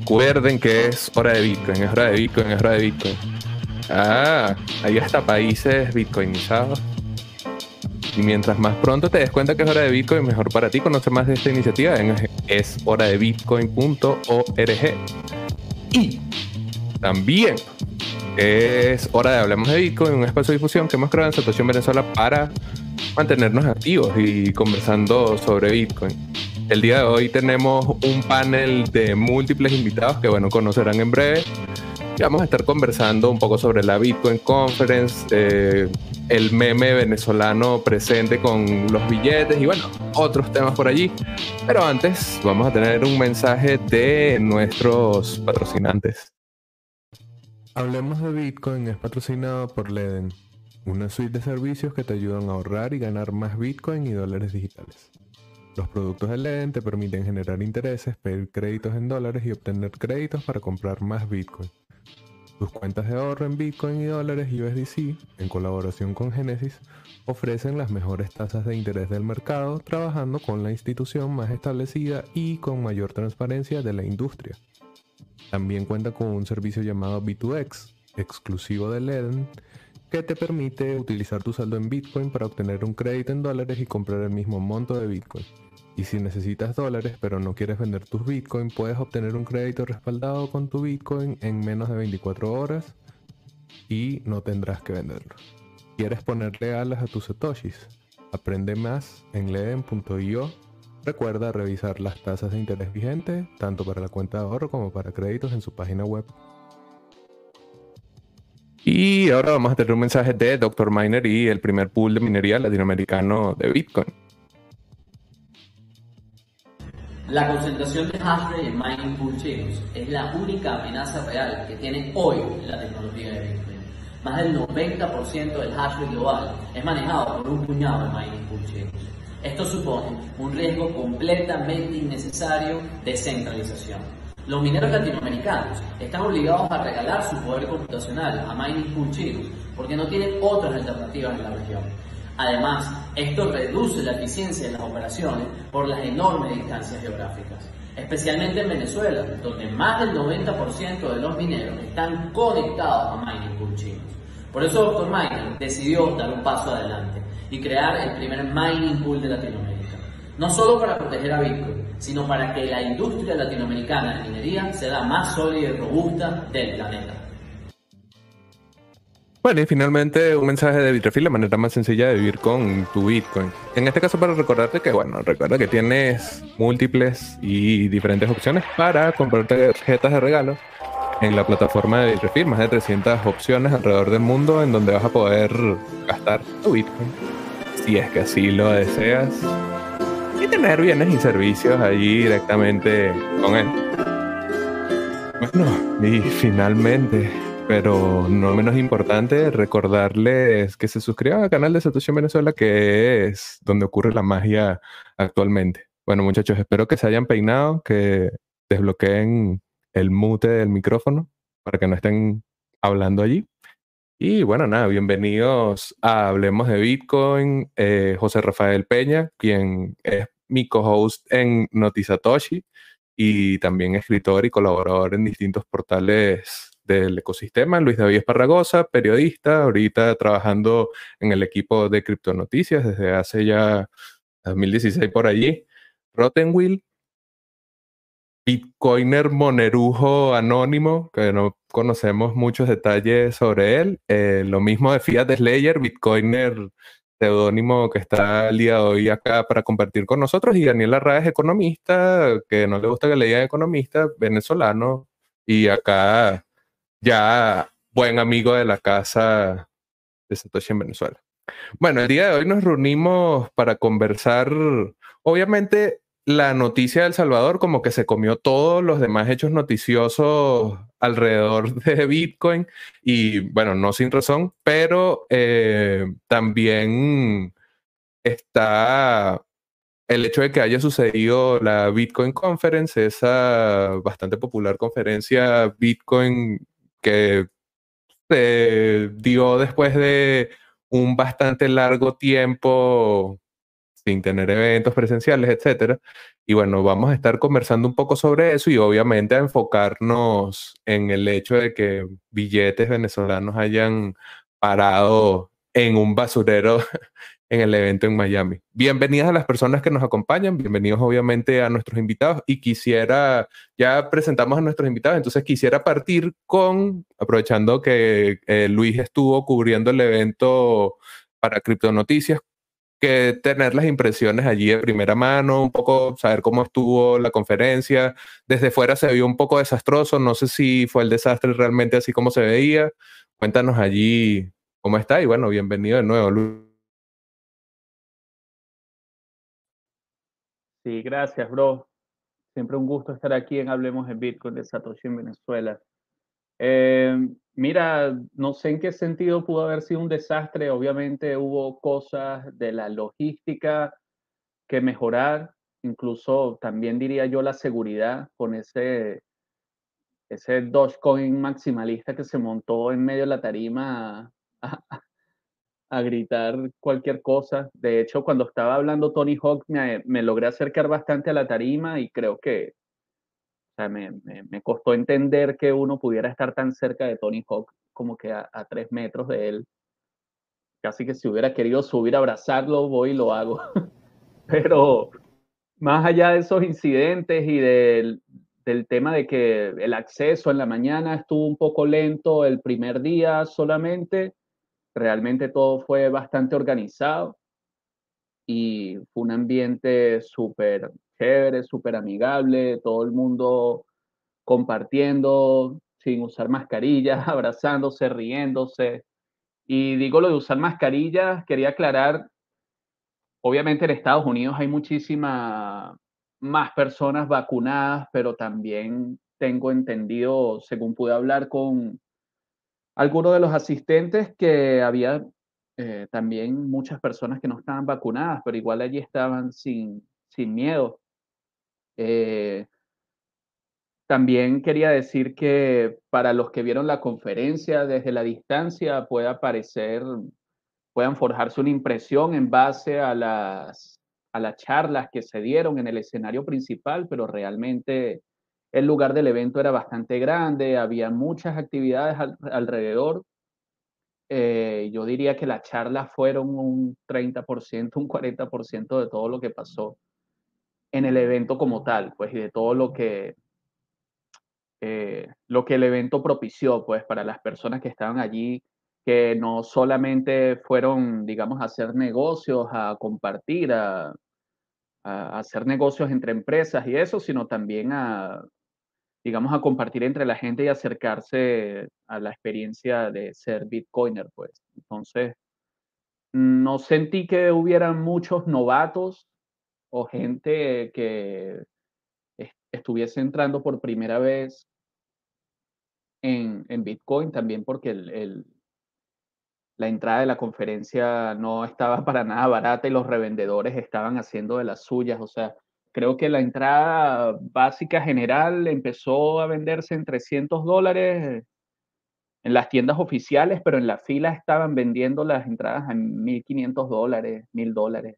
recuerden que es hora de Bitcoin, es hora de Bitcoin, es hora de Bitcoin. Ah, hay hasta países bitcoinizados. Y mientras más pronto te des cuenta que es hora de Bitcoin, mejor para ti conocer más de esta iniciativa en es hora de bitcoin.org. Y también es hora de Hablemos de Bitcoin, un espacio de difusión que hemos creado en Situación Venezuela para mantenernos activos y conversando sobre Bitcoin. El día de hoy tenemos un panel de múltiples invitados que, bueno, conocerán en breve. Vamos a estar conversando un poco sobre la Bitcoin Conference, eh, el meme venezolano presente con los billetes y, bueno, otros temas por allí. Pero antes, vamos a tener un mensaje de nuestros patrocinantes. Hablemos de Bitcoin es patrocinado por Leden, una suite de servicios que te ayudan a ahorrar y ganar más Bitcoin y dólares digitales. Los productos de Leden te permiten generar intereses, pedir créditos en dólares y obtener créditos para comprar más Bitcoin. Tus cuentas de ahorro en Bitcoin y dólares USDC, en colaboración con Genesis, ofrecen las mejores tasas de interés del mercado trabajando con la institución más establecida y con mayor transparencia de la industria. También cuenta con un servicio llamado B2X, exclusivo de Leden, que te permite utilizar tu saldo en Bitcoin para obtener un crédito en dólares y comprar el mismo monto de Bitcoin. Y si necesitas dólares pero no quieres vender tus Bitcoin, puedes obtener un crédito respaldado con tu Bitcoin en menos de 24 horas y no tendrás que venderlo. ¿Quieres ponerle alas a tus satoshis? Aprende más en leden.io Recuerda revisar las tasas de interés vigentes, tanto para la cuenta de ahorro como para créditos en su página web. Y ahora vamos a tener un mensaje de Dr. Miner y el primer pool de minería latinoamericano de Bitcoin. La concentración de hash rate en mining pool chains es la única amenaza real que tiene hoy la tecnología de Bitcoin. Más del 90% del hash rate global es manejado por un puñado de mining pool chains. Esto supone un riesgo completamente innecesario de centralización. Los mineros latinoamericanos están obligados a regalar su poder computacional a mining pool chinos porque no tienen otras alternativas en la región. Además, esto reduce la eficiencia de las operaciones por las enormes distancias geográficas, especialmente en Venezuela, donde más del 90% de los mineros están conectados a mining pool chinos. Por eso Dr. Miner decidió dar un paso adelante y crear el primer mining pool de Latinoamérica. No solo para proteger a Bitcoin, sino para que la industria latinoamericana de minería sea más sólida y robusta del planeta. Bueno, y finalmente un mensaje de Bitrefill, la manera más sencilla de vivir con tu Bitcoin. En este caso para recordarte que, bueno, recuerda que tienes múltiples y diferentes opciones para comprar tarjetas de regalo en la plataforma de Bitrefill, más de 300 opciones alrededor del mundo en donde vas a poder gastar tu Bitcoin si es que así lo deseas, y tener bienes y servicios allí directamente con él. Bueno, y finalmente, pero no menos importante, recordarles que se suscriban al canal de Satoshi Venezuela, que es donde ocurre la magia actualmente. Bueno, muchachos, espero que se hayan peinado, que desbloqueen el mute del micrófono para que no estén hablando allí. Y bueno, nada, bienvenidos a Hablemos de Bitcoin. Eh, José Rafael Peña, quien es mi co-host en Notizatoshi y también escritor y colaborador en distintos portales del ecosistema. Luis David Esparragosa, periodista, ahorita trabajando en el equipo de Criptonoticias desde hace ya 2016 por allí. Rottenwill, Bitcoiner monerujo anónimo, que no conocemos muchos detalles sobre él. Eh, lo mismo de Fiat Slayer, Bitcoiner seudónimo que está al día de hoy acá para compartir con nosotros. Y Daniel Arraez, economista, que no le gusta que le digan economista, venezolano. Y acá ya buen amigo de la casa de Satoshi en Venezuela. Bueno, el día de hoy nos reunimos para conversar, obviamente la noticia de Salvador como que se comió todos los demás hechos noticiosos alrededor de Bitcoin y bueno, no sin razón, pero eh, también está el hecho de que haya sucedido la Bitcoin Conference, esa bastante popular conferencia Bitcoin que se dio después de un bastante largo tiempo sin tener eventos presenciales, etcétera. Y bueno, vamos a estar conversando un poco sobre eso y obviamente a enfocarnos en el hecho de que billetes venezolanos hayan parado en un basurero en el evento en Miami. Bienvenidas a las personas que nos acompañan, bienvenidos obviamente a nuestros invitados y quisiera, ya presentamos a nuestros invitados, entonces quisiera partir con, aprovechando que eh, Luis estuvo cubriendo el evento para Criptonoticias, que tener las impresiones allí de primera mano, un poco saber cómo estuvo la conferencia. Desde fuera se vio un poco desastroso, no sé si fue el desastre realmente así como se veía. Cuéntanos allí cómo está y bueno, bienvenido de nuevo, Luis. Sí, gracias, bro. Siempre un gusto estar aquí en Hablemos de Bitcoin de Satoshi en Venezuela. Eh, mira, no sé en qué sentido pudo haber sido un desastre. Obviamente hubo cosas de la logística que mejorar, incluso también diría yo la seguridad con ese, ese Dogecoin maximalista que se montó en medio de la tarima a gritar cualquier cosa. De hecho, cuando estaba hablando Tony Hawk, me, logré acercar bastante a la tarima y creo que me, costó entender que uno pudiera estar tan cerca de Tony Hawk como que a, tres metros de él. Casi que si hubiera querido subir a abrazarlo, voy y lo hago. Pero más allá de esos incidentes y del, del tema de que el acceso en la mañana estuvo un poco lento el primer día solamente, realmente todo fue bastante organizado y fue un ambiente súper chévere, súper amigable, todo el mundo compartiendo sin usar mascarillas, abrazándose, riéndose. Y digo lo de usar mascarillas, quería aclarar, obviamente en Estados Unidos hay muchísimas más personas vacunadas, pero también tengo entendido, según pude hablar con algunos de los asistentes que había eh, también muchas personas que no estaban vacunadas, pero igual allí estaban sin, sin miedo. Eh, también quería decir que para los que vieron la conferencia desde la distancia puede aparecer, puedan forjarse una impresión en base a las, a las charlas que se dieron en el escenario principal, pero realmente el lugar del evento era bastante grande, había muchas actividades alrededor. Eh, yo diría que las charlas fueron un 30%, un 40% de todo lo que pasó en el evento como tal, pues, y de todo lo que, eh, lo que el evento propició, pues, para las personas que estaban allí, que no solamente fueron, digamos, a hacer negocios, a compartir, a hacer negocios entre empresas y eso, sino también a, digamos, a compartir entre la gente y acercarse a la experiencia de ser Bitcoiner, pues. Entonces, no sentí que hubiera muchos novatos o gente que estuviese entrando por primera vez en, Bitcoin, también porque la entrada de la conferencia no estaba para nada barata y los revendedores estaban haciendo de las suyas, o sea, Creo que la entrada básica general empezó a venderse en 300 dólares en las tiendas oficiales, pero en la fila estaban vendiendo las entradas en 1.500 dólares, 1.000 dólares.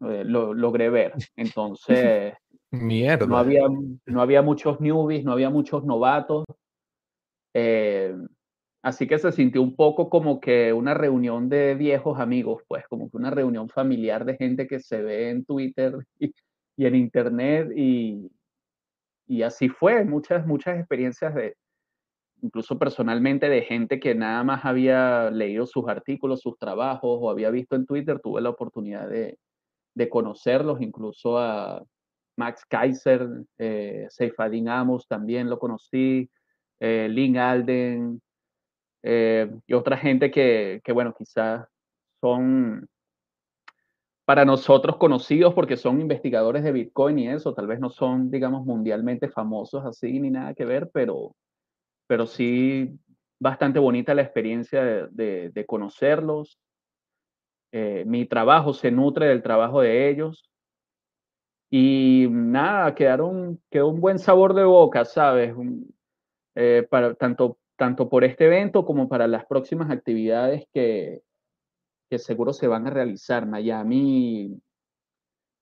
Eh, lo logré ver. Entonces, Mierda. No, había, no había muchos newbies, no había muchos novatos. Eh, así que se sintió un poco como que una reunión de viejos amigos, pues como que una reunión familiar de gente que se ve en Twitter y, y en Internet y, y así fue, muchas, muchas experiencias de, incluso personalmente, de gente que nada más había leído sus artículos, sus trabajos o había visto en Twitter, tuve la oportunidad de, de conocerlos, incluso a Max Kaiser, eh, Seifadin Amos también lo conocí, eh, Lynn Alden eh, y otra gente que, que bueno, quizás son para nosotros conocidos porque son investigadores de Bitcoin y eso, tal vez no son, digamos, mundialmente famosos así ni nada que ver, pero, pero sí bastante bonita la experiencia de, conocerlos. Eh, mi trabajo se nutre del trabajo de ellos. Y nada, quedaron, quedó un buen sabor de boca, ¿sabes? Eh, tanto, tanto por este evento como para las próximas actividades que, que seguro se van a realizar. Miami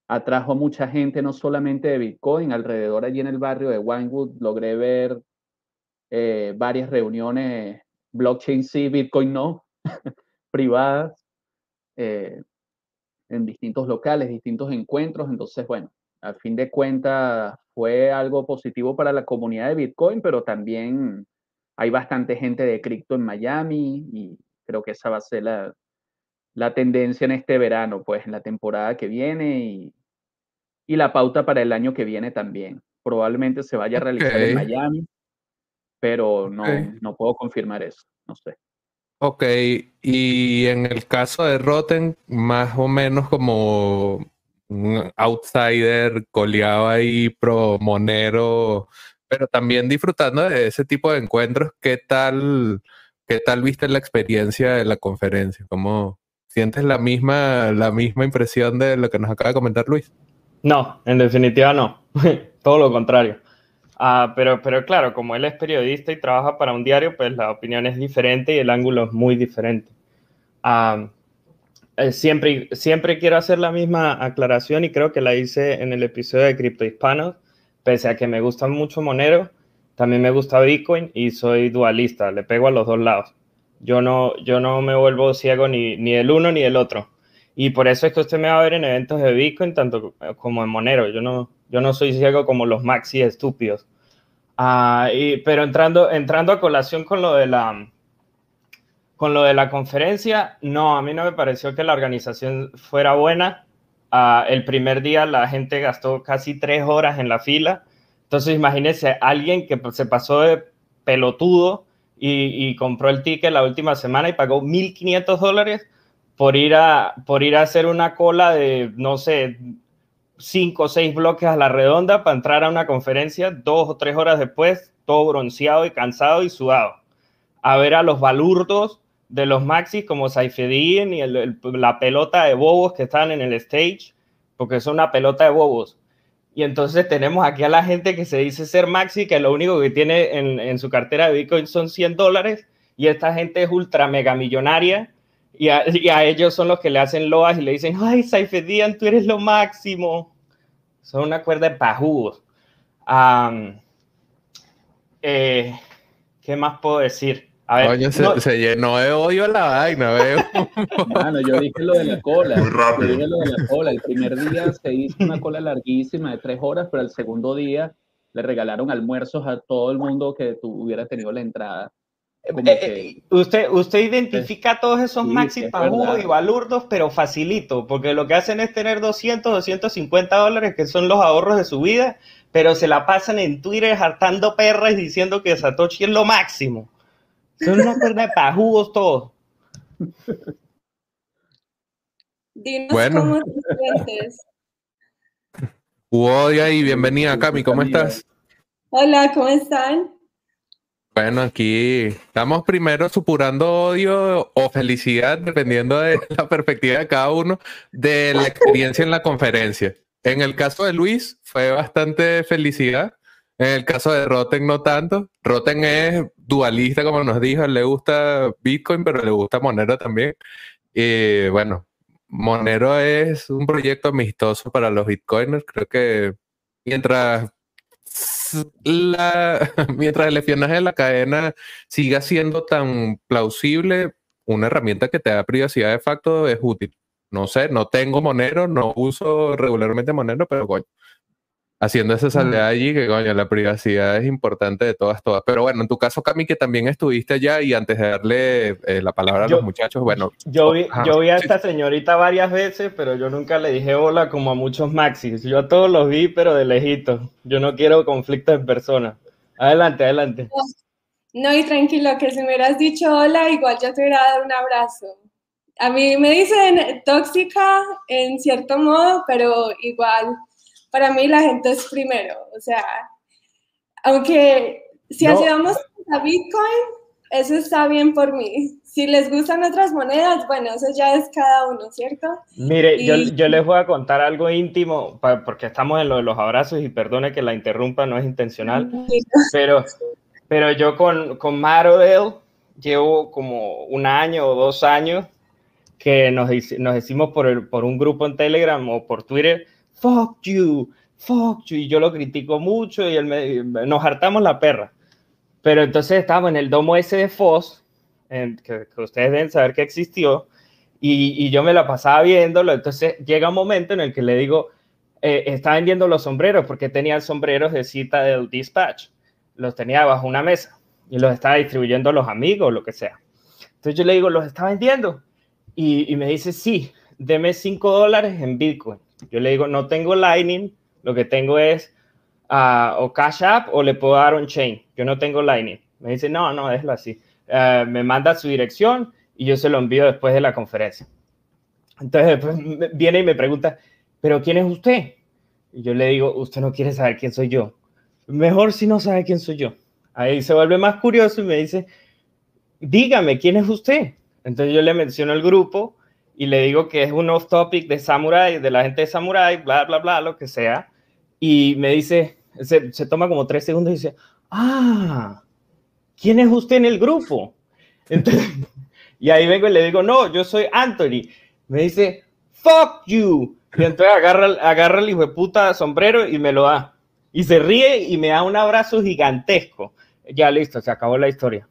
atrajo a mucha gente, no solamente de Bitcoin, alrededor allí en el barrio de Winewood logré ver eh, varias reuniones, blockchain sí, Bitcoin no, privadas, eh, en distintos locales, distintos encuentros. Entonces, bueno, al fin de cuentas fue algo positivo para la comunidad de Bitcoin, pero también hay bastante gente de cripto en Miami y creo que esa va a ser la, la tendencia en este verano, pues en la temporada que viene y, y la pauta para el año que viene también. Probablemente se vaya a realizar en Miami, pero no, no puedo confirmar eso, no sé. Ok, y en el caso de Rotten, más o menos como un outsider coleado ahí pro monero, pero también disfrutando de ese tipo de encuentros, ¿qué tal, qué tal viste la experiencia de la conferencia? ¿Cómo sientes la misma, la misma impresión de lo que nos acaba de comentar Luis? No, en definitiva no, todo lo contrario. Ah, pero, pero claro, como él es periodista y trabaja para un diario, pues la opinión es diferente y el ángulo es muy diferente. Eh, siempre, siempre quiero hacer la misma aclaración y creo que la hice en el episodio de Cripto Hispanos, pese a que me gusta mucho Monero, también me gusta Bitcoin y soy dualista, le pego a los dos lados. Yo no, yo no me vuelvo ciego ni, ni del uno ni del otro. Y por eso es que usted me va a ver en eventos de Bitcoin, tanto como en Monero. Yo no, yo no soy ciego como los maxi estúpidos. Ah, pero entrando, entrando a colación con lo de la con lo de la conferencia, no, a mí no me pareció que la organización fuera buena. Ah, el primer día la gente gastó casi tres horas en la fila. Entonces imagínense alguien que se pasó de pelotudo y, y compró el ticket la última semana y pagó 1.500 dólares por ir, a, por ir a hacer una cola de, no sé, cinco o seis bloques a la redonda para entrar a una conferencia dos o tres horas después, todo bronceado y cansado y sudado. A ver a los balurdos de los maxis como Saifedin y la pelota de bobos que están en el stage, porque es una pelota de bobos. Y entonces tenemos aquí a la gente que se dice ser maxi, que lo único que tiene en, en su cartera de Bitcoin son 100 dólares, y esta gente es ultra mega millonaria y a, ellos son los que le hacen loas y le dicen, ay, Saifedian, tú eres lo máximo. Son una cuerda de pajudos. Eh, ¿Qué más puedo decir? A ver, se, llenó de odio la vaina, veo. Bueno, yo dije lo de la cola. Muy rápido. Yo dije lo de la cola. El primer día se hizo una cola larguísima de tres horas, pero el segundo día le regalaron almuerzos a todo el mundo que hubiera tenido la entrada. Eh, eh, usted, usted identifica todos esos maxi y balurdos, pero facilito, porque lo que hacen es tener 200, 250 dólares, que son los ahorros de su vida, pero se la pasan en Twitter hartando perras diciendo que Satoshi es lo máximo. Son una cuerda de pajugos todos. Dinos bueno. cómo te sientes. y bienvenida, Cami, ¿cómo estás? Hola, ¿cómo están? Bueno, aquí estamos primero supurando odio o felicidad, dependiendo de la perspectiva de cada uno, de la experiencia en la conferencia. En el caso de Luis, fue bastante felicidad. En el caso de Roten, no tanto. Roten es dualista, como nos dijo, le gusta Bitcoin, pero le gusta Monero también. Y bueno, Monero es un proyecto amistoso para los Bitcoiners. Creo que mientras la, mientras el espionaje de la cadena siga siendo tan plausible, una herramienta que te da privacidad de facto es útil. No sé, no tengo Monero, no uso regularmente Monero, pero coño, haciendo esa salida allí, que coño, la privacidad es importante de todas, todas. Pero bueno, en tu caso, Cami, que también estuviste allá y antes de darle eh, la palabra a los muchachos, bueno. Yo vi, yo vi a esta señorita varias veces, pero yo nunca le dije hola como a muchos maxis. Yo a todos los vi, pero de lejito. Yo no quiero conflictos en persona. Adelante, adelante. No, y tranquilo, que si me hubieras dicho hola, igual yo te hubiera dado un abrazo. A mí me dicen tóxica en cierto modo, pero igual para mí la gente es primero. O sea, aunque si no. a Bitcoin, eso está bien por mí. Si les gustan otras monedas, bueno, eso ya es cada uno, ¿cierto? Mire, yo, yo, les voy a contar algo íntimo, porque estamos en lo de los abrazos y perdone que la interrumpa, no es intencional, pero, pero yo con, con Marodel llevo como un año o dos años que nos, nos decimos por, por un grupo en Telegram o por Twitter, fuck you, fuck you, y yo lo critico mucho y nos hartamos la perra. Pero entonces estábamos en el domo ese de Foz, que, que, ustedes deben saber que existió, y, y, yo me la pasaba viéndolo, entonces llega un momento en el que le digo, eh, está vendiendo los sombreros, porque tenía sombreros de cita del dispatch, los tenía bajo una mesa y los estaba distribuyendo a los amigos, lo que sea. Entonces yo le digo, ¿los está vendiendo? Y, y me dice, sí, deme 5 dólares en Bitcoin. Yo le digo, no tengo Lightning, lo que tengo es uh, o Cash App o le puedo dar un chain. Yo no tengo Lightning. Me dice, no, no, déjalo así. Uh, me manda su dirección y yo se lo envío después de la conferencia. Entonces viene y me pregunta, ¿pero quién es usted? Y yo le digo, usted no quiere saber quién soy yo. Mejor si no sabe quién soy yo. Ahí se vuelve más curioso y me dice, dígame, ¿quién es usted? Entonces yo le menciono el grupo y le digo que es un off topic de Samurai, de la gente de Samurai, bla, bla, bla, lo que sea. Y me dice, se, se toma como tres segundos y dice, ah, ¿quién es usted en el grupo? Entonces, y ahí vengo y le digo, no, yo soy Anthony. Me dice, fuck you. Y entonces agarra, agarra el hijo de puta sombrero y me lo da. Y se ríe y me da un abrazo gigantesco. Ya listo, se acabó la historia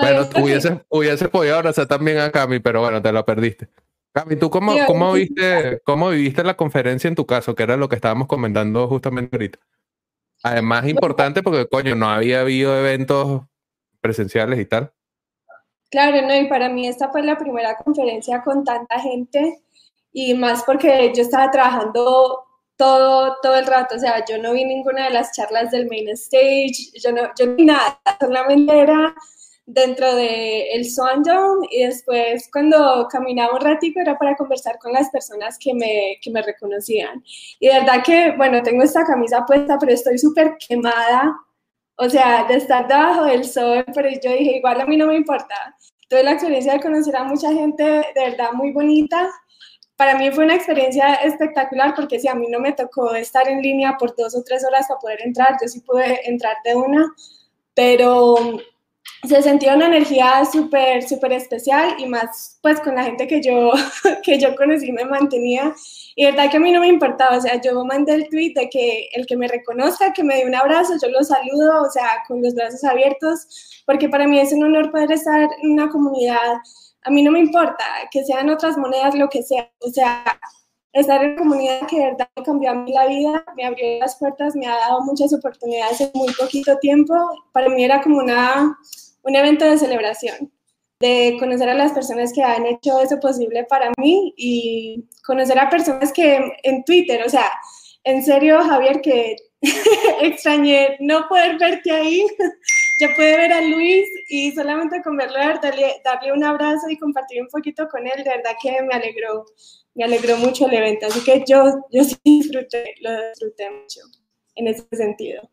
bueno, tú hubiese, podido abrazar también a Cami, pero bueno, te la perdiste. Cami, ¿tú cómo, cómo, viste, cómo viviste la conferencia en tu caso? Que era lo que estábamos comentando justamente ahorita. Además, importante porque, coño, no había habido eventos presenciales y tal. Claro, no, y para mí esta fue la primera conferencia con tanta gente y más porque yo estaba trabajando todo, todo el rato, o sea, yo no vi ninguna de las charlas del main stage, yo no, yo no vi nada, solamente era dentro del el Swan Dome y después cuando caminaba un ratito era para conversar con las personas que me, que me reconocían. Y de verdad que, bueno, tengo esta camisa puesta, pero estoy súper quemada, o sea, de estar debajo del sol, pero yo dije, igual a mí no me importa. Tuve la experiencia de conocer a mucha gente de verdad muy bonita. Para mí fue una experiencia espectacular porque si a mí no me tocó estar en línea por dos o tres horas para poder entrar, yo sí pude entrar de una, pero se sentía una energía súper, súper especial y más pues con la gente que yo, que yo conocí me mantenía. Y verdad que a mí no me importaba, o sea, yo mandé el tweet de que el que me reconozca, que me dé un abrazo, yo lo saludo, o sea, con los brazos abiertos, porque para mí es un honor poder estar en una comunidad. A mí no me importa que sean otras monedas, lo que sea, o sea, estar en comunidad que de verdad cambió a mí la vida, me abrió las puertas, me ha dado muchas oportunidades en muy poquito tiempo. Para mí era como una un evento de celebración, de conocer a las personas que han hecho eso posible para mí y conocer a personas que en Twitter, o sea, en serio, Javier, que extrañé no poder verte ahí. ya pude ver a Luis y solamente con verlo, darle, darle un abrazo y compartir un poquito con él, de verdad que me alegró, me alegró mucho el evento. Así que yo, yo sí disfruté, lo disfruté mucho en ese sentido.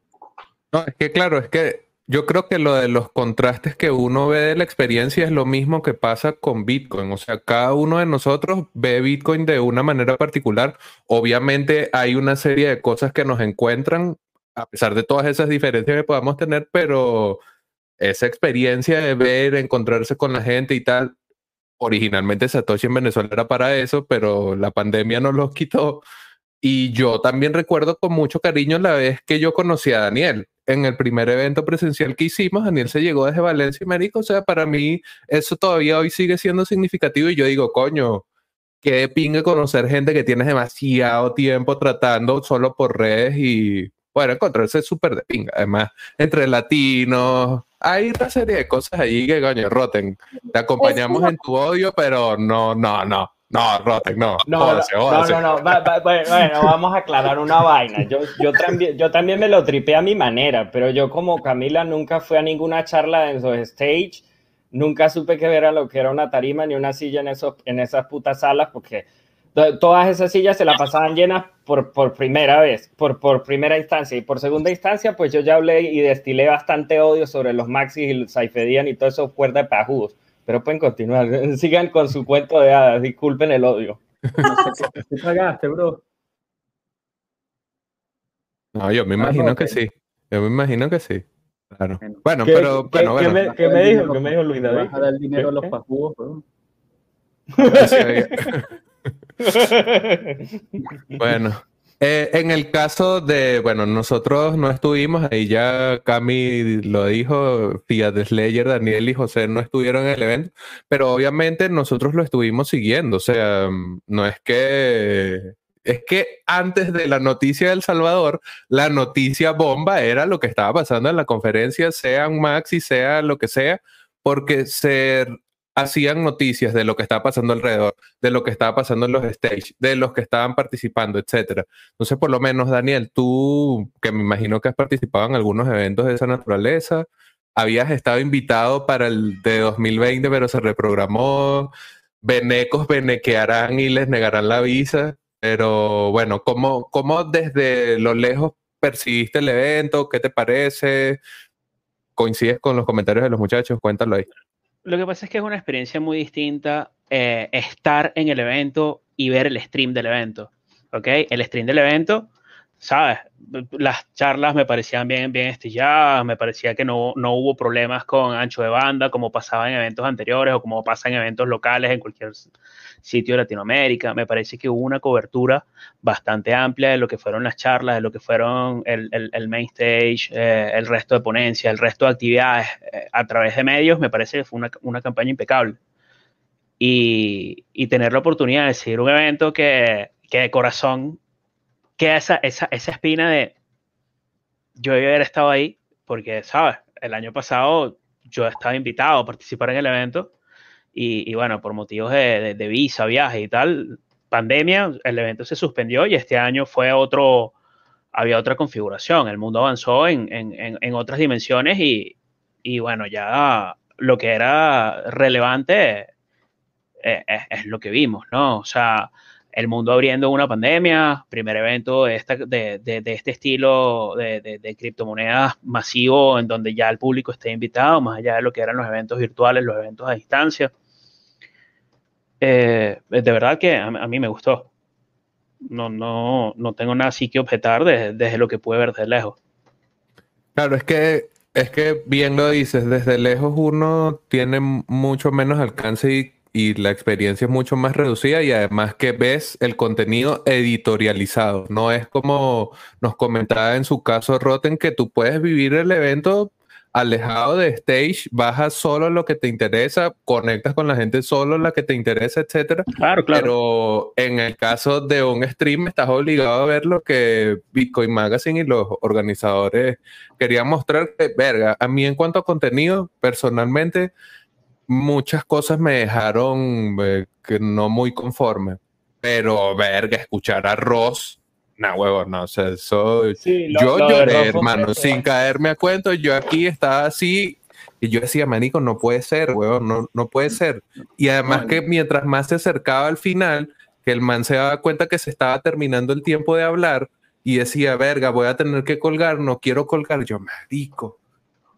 No, es que claro, es que yo creo que lo de los contrastes que uno ve de la experiencia es lo mismo que pasa con Bitcoin. O sea, cada uno de nosotros ve Bitcoin de una manera particular. Obviamente hay una serie de cosas que nos encuentran, a pesar de todas esas diferencias que podamos tener, pero esa experiencia de ver, encontrarse con la gente y tal, originalmente Satoshi en Venezuela era para eso, pero la pandemia nos lo quitó. Y yo también recuerdo con mucho cariño la vez que yo conocí a Daniel en el primer evento presencial que hicimos, Daniel se llegó desde Valencia y Marico, o sea, para mí eso todavía hoy sigue siendo significativo y yo digo, coño, qué pingue conocer gente que tienes demasiado tiempo tratando solo por redes y, bueno, encontrarse súper de pinga. Además, entre latinos, hay una serie de cosas allí que, coño, roten. Te acompañamos en tu odio, pero no, no, no. No, Rotek, no. No, no, no, no, bueno, vamos a aclarar una vaina. Yo, yo, también, yo también me lo tripé a mi manera, pero yo como Camila nunca fui a ninguna charla en su stage, nunca supe que era lo que era una tarima ni una silla en, esos, en esas putas salas, porque todas esas sillas se la pasaban llenas por, por primera vez, por, por primera instancia. Y por segunda instancia, pues yo ya hablé y destilé bastante odio sobre los Maxis y el Saifedian y todo eso cuerda de pajudos pero pueden continuar. Sigan con su cuento de hadas, disculpen el odio. ¿Qué pagaste, bro? No, yo me imagino que sí. Yo me imagino que sí. Claro. Bueno, pero ¿Qué, bueno, bueno. me, qué me dijo? ¿Qué me dijo Luis David? Vas a dar dinero a los ¿Qué? pajugos, había- Bueno, eh, en el caso de, bueno, nosotros no estuvimos, ahí ya Cami lo dijo, Fiat Slayer, Daniel y José no estuvieron en el evento, pero obviamente nosotros lo estuvimos siguiendo, o sea, no es que, es que antes de la noticia de El Salvador, la noticia bomba era lo que estaba pasando en la conferencia, sea un Maxi, sea lo que sea, porque se hacían noticias de lo que estaba pasando alrededor, de lo que estaba pasando en los stage, de los que estaban participando, etcétera. Entonces, por lo menos, Daniel, tú, que me imagino que has participado en algunos eventos de esa naturaleza, habías estado invitado para el de 2020, pero se reprogramó. Venecos venequearán y les negarán la visa. Pero bueno, ¿cómo, cómo desde lo lejos percibiste el evento? ¿Qué te parece? ¿Coincides con los comentarios de los muchachos? Cuéntalo ahí. Lo que pasa es que es una experiencia muy distinta eh, estar en el evento y ver el stream del evento. ¿Ok? El stream del evento, ¿sabes? Las charlas me parecían bien, bien estilladas, me parecía que no, no hubo problemas con ancho de banda, como pasaba en eventos anteriores o como pasa en eventos locales en cualquier sitio de Latinoamérica. Me parece que hubo una cobertura bastante amplia de lo que fueron las charlas, de lo que fueron el, el, main stage, eh, el resto de ponencias, el resto de actividades eh, a través de medios. Me parece que fue una, una campaña impecable. Y, y, tener la oportunidad de seguir un evento que, que de corazón queda esa, esa, esa espina de yo debí haber estado ahí, porque, ¿sabes? El año pasado yo estaba invitado a participar en el evento y, y bueno, por motivos de, visa, viaje y tal, pandemia, el evento se suspendió y este año fue otro, había otra configuración, el mundo avanzó en, en, en otras dimensiones y, y, bueno, ya lo que era relevante es, es, es, lo que vimos, ¿no? O sea, el mundo abriendo una pandemia, primer evento de, esta, de, de, de este estilo de, criptomonedas masivo en donde ya el público esté invitado, más allá de lo que eran los eventos virtuales, los eventos a distancia. Eh, de verdad que a, a, mí me gustó. No, no, no tengo nada así que objetar desde, desde lo que pude ver de lejos. Claro, es que, es que bien lo dices, desde lejos uno tiene mucho menos alcance y y la experiencia es mucho más reducida y además que ves el contenido editorializado. No es como nos comentaba en su caso Rotten que tú puedes vivir el evento alejado de stage, bajas solo lo que te interesa, conectas con la gente solo la que te interesa, etcétera. Claro, claro. Pero en el caso de un stream estás obligado a ver lo que Bitcoin Magazine y los organizadores querían mostrar. Que, verga, a mí en cuanto a contenido, personalmente, muchas cosas me dejaron eh, que no muy conforme. Pero, verga, escuchar a Ross, no, huevo, no, o sea, eso, sí, lo, yo lo lloré, hermano, sin caerme a cuento, yo aquí estaba así, y yo decía, manico, no puede ser, huevo, no, no puede ser. Y además que mientras más se acercaba al final, que el man se daba cuenta que se estaba terminando el tiempo de hablar, y decía, verga, voy a tener que colgar, no quiero colgar, yo, marico,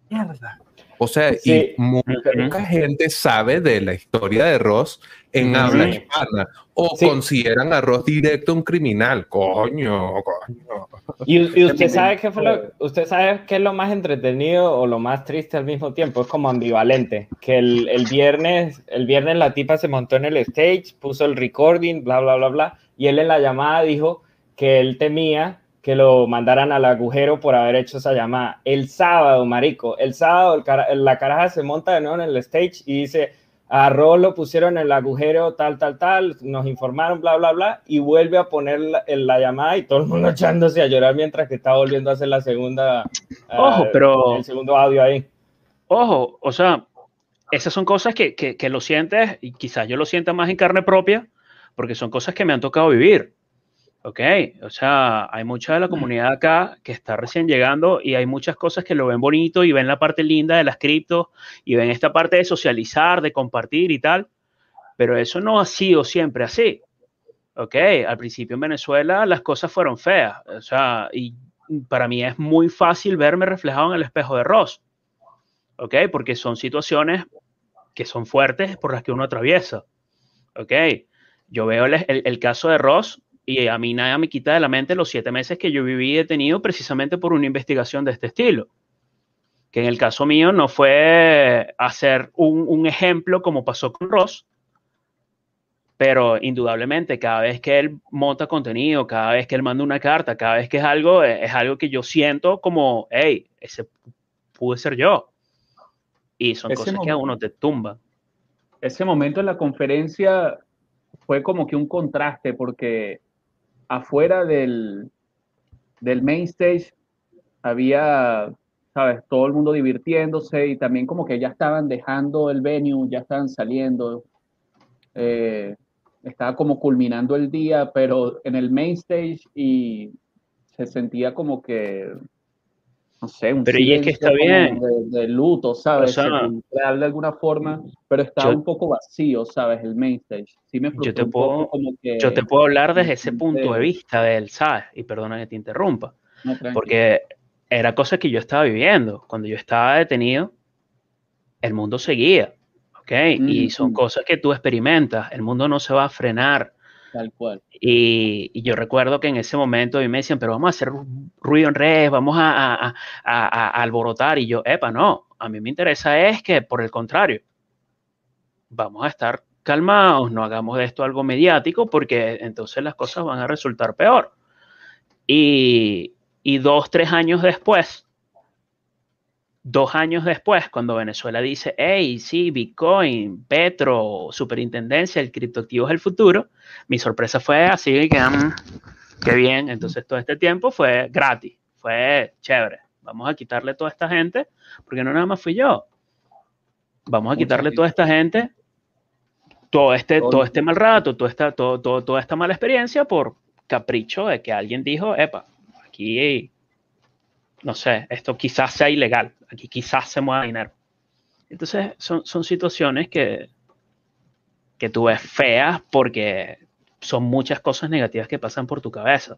mierda. O sea, sí. y mucha gente sabe de la historia de Ross en sí. habla hispana o sí. consideran a Ross directo un criminal. Coño, coño. Y, y usted sabe qué fue lo, usted sabe qué es lo más entretenido o lo más triste al mismo tiempo, es como ambivalente, que el, el viernes, el viernes la tipa se montó en el stage, puso el recording, bla bla bla bla, y él en la llamada dijo que él temía que lo mandaran al agujero por haber hecho esa llamada. El sábado, marico, el sábado el cara, la caraja se monta de nuevo en el stage y dice, a Ross lo pusieron en el agujero, tal, tal, tal, nos informaron, bla, bla, bla, y vuelve a poner la, la llamada y todo el mundo echándose a llorar mientras que está volviendo a hacer la segunda, ojo, uh, pero, el segundo audio ahí. Ojo, o sea, esas son cosas que, que, que lo sientes, y quizás yo lo sienta más en carne propia, porque son cosas que me han tocado vivir. Ok, o sea, hay mucha de la comunidad acá que está recién llegando y hay muchas cosas que lo ven bonito y ven la parte linda de las criptos y ven esta parte de socializar, de compartir y tal, pero eso no ha sido siempre así. Ok, al principio en Venezuela las cosas fueron feas, o sea, y para mí es muy fácil verme reflejado en el espejo de Ross. Ok, porque son situaciones que son fuertes por las que uno atraviesa. Ok, yo veo el, el, el caso de Ross y a mí nada me quita de la mente los siete meses que yo viví detenido precisamente por una investigación de este estilo. que en el caso mío no fue hacer un, un ejemplo como pasó con Ross, pero indudablemente cada vez que él monta contenido, cada vez que él manda una carta, cada vez que es algo, es algo que yo siento como, hey, ese pude ser yo. Y son Ese cosas que a momento- uno te tumban. ese momento en la conferencia fue como que un contraste porque afuera del, del main stage había, sabes, todo el mundo divirtiéndose y también como que ya estaban dejando el venue, ya estaban saliendo. Eh, estaba como culminando el día, pero en el main stage y se sentía como que, no sé, un Pero y es que está bien. De, de luto, ¿sabes? O sea, de alguna forma, pero estaba yo- un poco vacío, ¿sabes? El main stage. Sí me Yo te puedo- como que... Yo te puedo hablar desde ese punto de vista de él, ¿sabes? Y perdona que te interrumpa, No, porque era cosa que yo estaba viviendo. Cuando yo estaba detenido, el mundo seguía, ¿ok? Y son cosas que tú experimentas. El mundo no se va a frenar. Y, yo recuerdo que en ese momento a me decían, pero vamos a hacer ru- ruido en redes, vamos a- a alborotar. Y yo, epa, no, a mí me interesa es que, por el contrario, vamos a estar calmados, no hagamos de esto algo mediático, porque entonces las cosas van a resultar peor. Y, y dos, tres años después, dos años después, cuando Venezuela dice, hey, sí, Bitcoin, Petro, superintendencia, el criptoactivo es el futuro, mi sorpresa fue así que, mm, qué bien, entonces todo este tiempo fue gratis, fue chévere, vamos a quitarle toda esta gente, porque no nada más fui yo, vamos a quitarle toda esta gente, todo este, Todo- todo este mal rato, toda esta, todo, todo- toda esta mala experiencia por capricho de que alguien dijo, epa, aquí, no sé, esto quizás sea ilegal, aquí quizás se mueva dinero. Entonces son, son situaciones que, que tú ves feas porque son muchas cosas negativas que pasan por tu cabeza.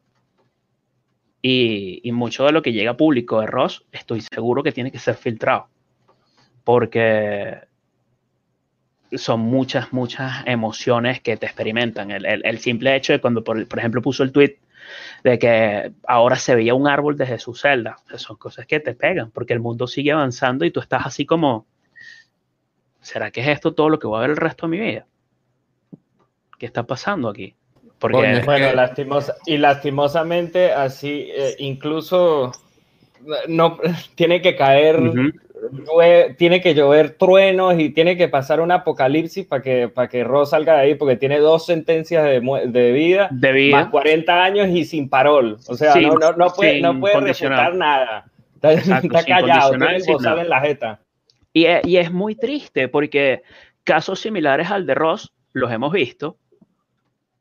Y, y mucho de lo que llega público de Ross, estoy seguro que tiene que ser filtrado. Porque son muchas, muchas emociones que te experimentan. El, el- simple hecho de cuando, por, por ejemplo, puso el tweet de que ahora se veía un árbol desde su celda. O sea, son cosas que te pegan, porque el mundo sigue avanzando y tú estás así como, ¿será que es esto todo lo que voy a ver el resto de mi vida? ¿Qué está pasando aquí? Porque Bueno, que- lastimosa, y lastimosamente así, eh, incluso no tiene que caer. Tiene que llover truenos y tiene que pasar un apocalipsis para que, para que Ross salga de ahí, porque tiene dos sentencias de, de vida, de vida, más 40 años y sin parol. O sea, Sí, no, no, no puede, sin no puede refutar nada. Está, Exacto, está sin callado, tiene el sin bozal nada. en la jeta. Y es, y es muy triste porque casos similares al de Ross los hemos visto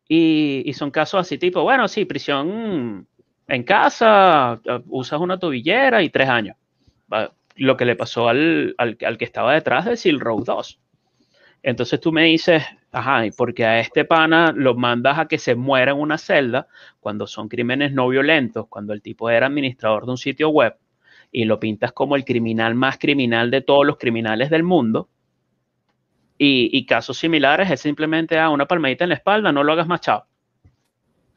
y, y son casos así tipo, bueno, sí, prisión en casa, usas una tobillera y tres años. Lo que le pasó al, al, que estaba detrás de Silk Road 2. Entonces tú me dices, ajá, y porque a este pana lo mandas a que se muera en una celda cuando son crímenes no violentos, cuando el tipo era administrador de un sitio web y lo pintas como el criminal más criminal de todos los criminales del mundo. Y, casos similares es simplemente a una palmadita en la espalda, no lo hagas más chao.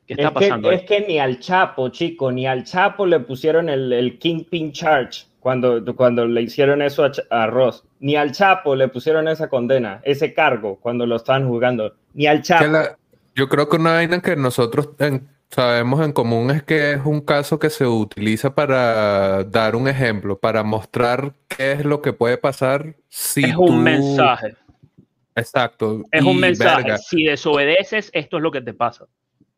¿Qué está Es que, pasando? ahí? es que ni al Chapo, chico, ni al Chapo le pusieron el, el Kingpin Charge cuando, cuando le hicieron eso a, a Ross. Ni al Chapo le pusieron esa condena, ese cargo cuando lo estaban juzgando. Ni al Chapo. que la- yo creo que una vaina que nosotros en- sabemos en común es que es un caso que se utiliza para dar un ejemplo, para mostrar qué es lo que puede pasar si es un tú- mensaje. Exacto. Es y un mensaje. verga, Si desobedeces, esto es lo que te pasa.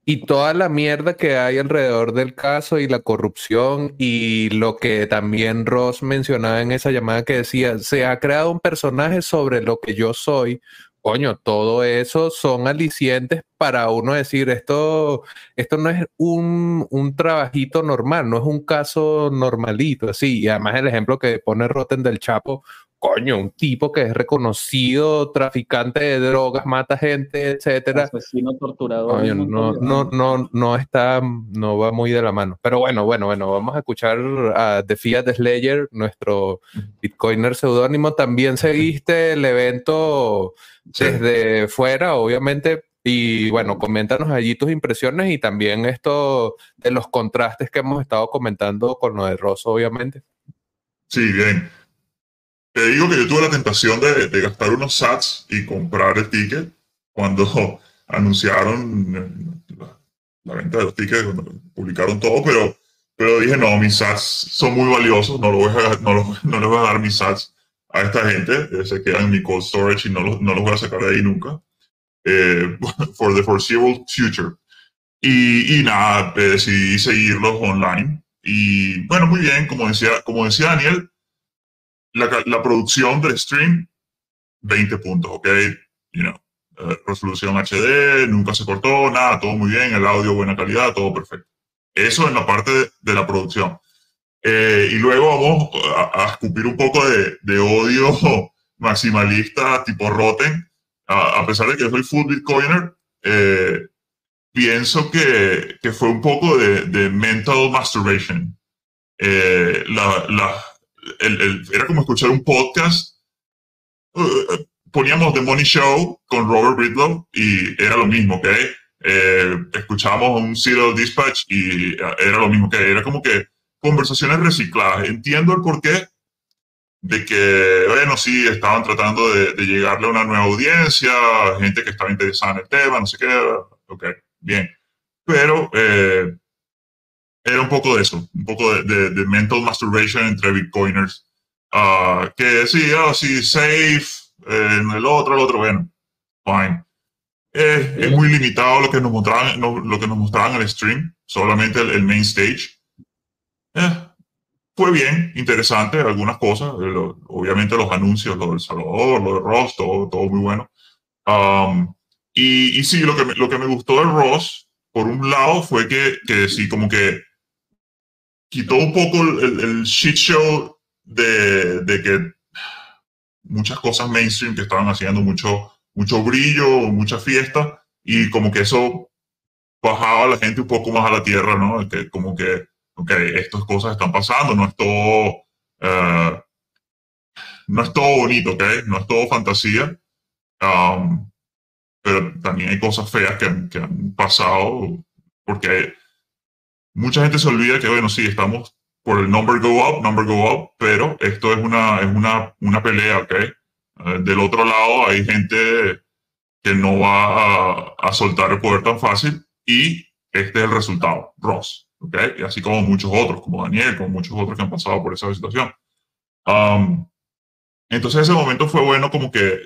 Y toda la mierda que hay alrededor del caso y la corrupción y lo que también Ross mencionaba en esa llamada que decía, se ha creado un personaje sobre lo que yo soy. Coño, todo eso son alicientes para uno decir, esto, esto no es un, un trabajito normal, no es un caso normalito, así. Y además el ejemplo que pone Rotten del Chapo, coño, un tipo que es reconocido, traficante de drogas, mata gente, etcétera. Asesino, torturador. Coño, no, no, no, no está, no va muy de la mano. Pero bueno, bueno, bueno, vamos a escuchar a The Fiat Slayer, nuestro Bitcoiner seudónimo. También seguiste el evento desde fuera, obviamente. Y bueno, coméntanos allí tus impresiones y también esto de los contrastes que hemos estado comentando con lo de Rosso, obviamente. Sí, bien. Te digo que yo tuve la tentación de, de gastar unos sats y comprar el ticket cuando anunciaron la, la venta de los tickets, cuando publicaron todo, pero, pero dije, no, mis sats son muy valiosos, no, lo voy a, no, lo- no les voy a dar mis sats a esta gente, eh, se quedan en mi cold storage y no los, no los voy a sacar de ahí nunca, eh, for the foreseeable future. Y, y nada, eh, decidí seguirlos online. Y bueno, muy bien, como decía, como decía Daniel, la, la producción del stream, 20 puntos, ¿ok? You know, eh, resolución HD, nunca se cortó, nada, todo muy bien, el audio buena calidad, todo perfecto. Eso en la parte de, la producción. Eh, y luego vamos a, escupir un poco de, de odio maximalista tipo Rotten. A, pesar de que soy full Bitcoiner, eh, pienso que, que fue un poco de, de mental masturbation. Eh, la, la, el- era como escuchar un podcast. Eh, poníamos The Money Show con Robert Bridlow y era lo mismo, ¿ok? Eh, escuchábamos un Serial Dispatch y eh, era lo mismo, que Era como que conversaciones recicladas. Entiendo el porqué de que, bueno, sí, estaban tratando de, de llegarle a una nueva audiencia, gente que estaba interesada en el tema, no sé qué, ok, bien. Pero eh, era un poco de eso, un poco de, de- de mental masturbation entre bitcoiners. Ah, que sí, ah, sí, safe, eh, en el otro, el otro, bueno, fine. Eh, es muy limitado lo que nos mostraban, no- lo que nos mostraban en el stream, solamente el, el main stage. Eh, fue bien, interesante, algunas cosas, eh, lo- obviamente los anuncios, lo del Salvador, lo de Ross, todo, todo muy bueno. Um, y, y sí, lo que, me, lo que me gustó de Ross, por un lado, fue que, que sí, como que quitó un poco el, el- shit show de, de que muchas cosas mainstream que estaban haciendo mucho, mucho brillo, mucha fiesta, y como que eso bajaba a la gente un poco más a la tierra, ¿no? Que como que, ok, estas cosas están pasando, no es todo, eh, no es todo bonito, ok, no es todo fantasía, um, pero también hay cosas feas que han pasado, porque mucha gente se olvida que, bueno, sí, estamos por el number go up, number go up, pero esto es una, es una, una pelea, ¿ok? Eh, del otro lado hay gente que no va a, soltar el poder tan fácil y este es el resultado, Ross, ¿ok? Y así como muchos otros, como Daniel, como muchos otros que han pasado por esa situación. Um, entonces ese momento fue bueno como que,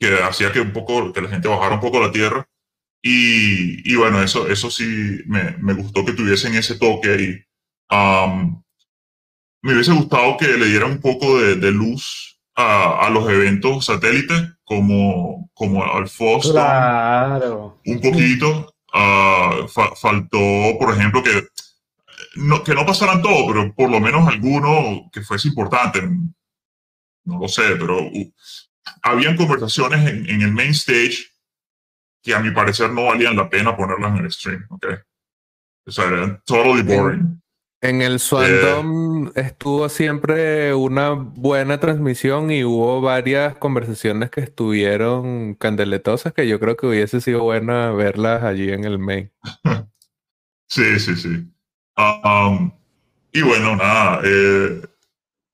que hacía que un poco, que la gente bajara un poco la tierra y, y bueno, eso, eso sí me, me gustó que tuviesen ese toque ahí. Um, me hubiese gustado que le dieran un poco de, de luz a, a los eventos satélites, como, como al Foston, Claro. un poquito. Ah, fa- faltó, por ejemplo, que no, que no pasaran todo, pero por lo menos alguno que fuese importante. No lo sé, pero uh, habían conversaciones en, en el main stage que a mi parecer no valían la pena ponerlas en el stream, ¿ok? O sea, eran totally boring. En el Swandom estuvo siempre una buena transmisión y hubo varias conversaciones que estuvieron candeletosas que yo creo que hubiese sido buena verlas allí en el main. Sí, sí, sí. Um, y bueno, nada, eh,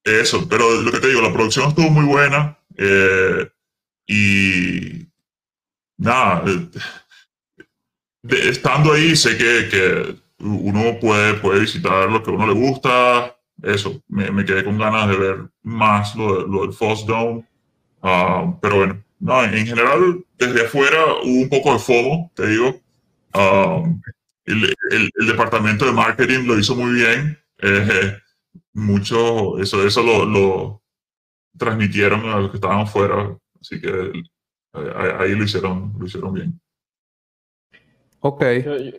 eso, pero lo que te digo, la producción estuvo muy buena eh, y nada, eh, estando ahí sé que, que uno puede, puede visitar lo que a uno le gusta, eso, me, me quedé con ganas de ver más lo, de- lo del Foss Dome, Ah, pero bueno, no, en general, desde afuera hubo un poco de FOMO, te digo. Ah, el, el- departamento de marketing lo hizo muy bien. eh, mucho, eso, eso lo, lo transmitieron a los que estaban afuera, así que ahí, ahí lo hicieron, lo hicieron bien. Ok. Yo- yo-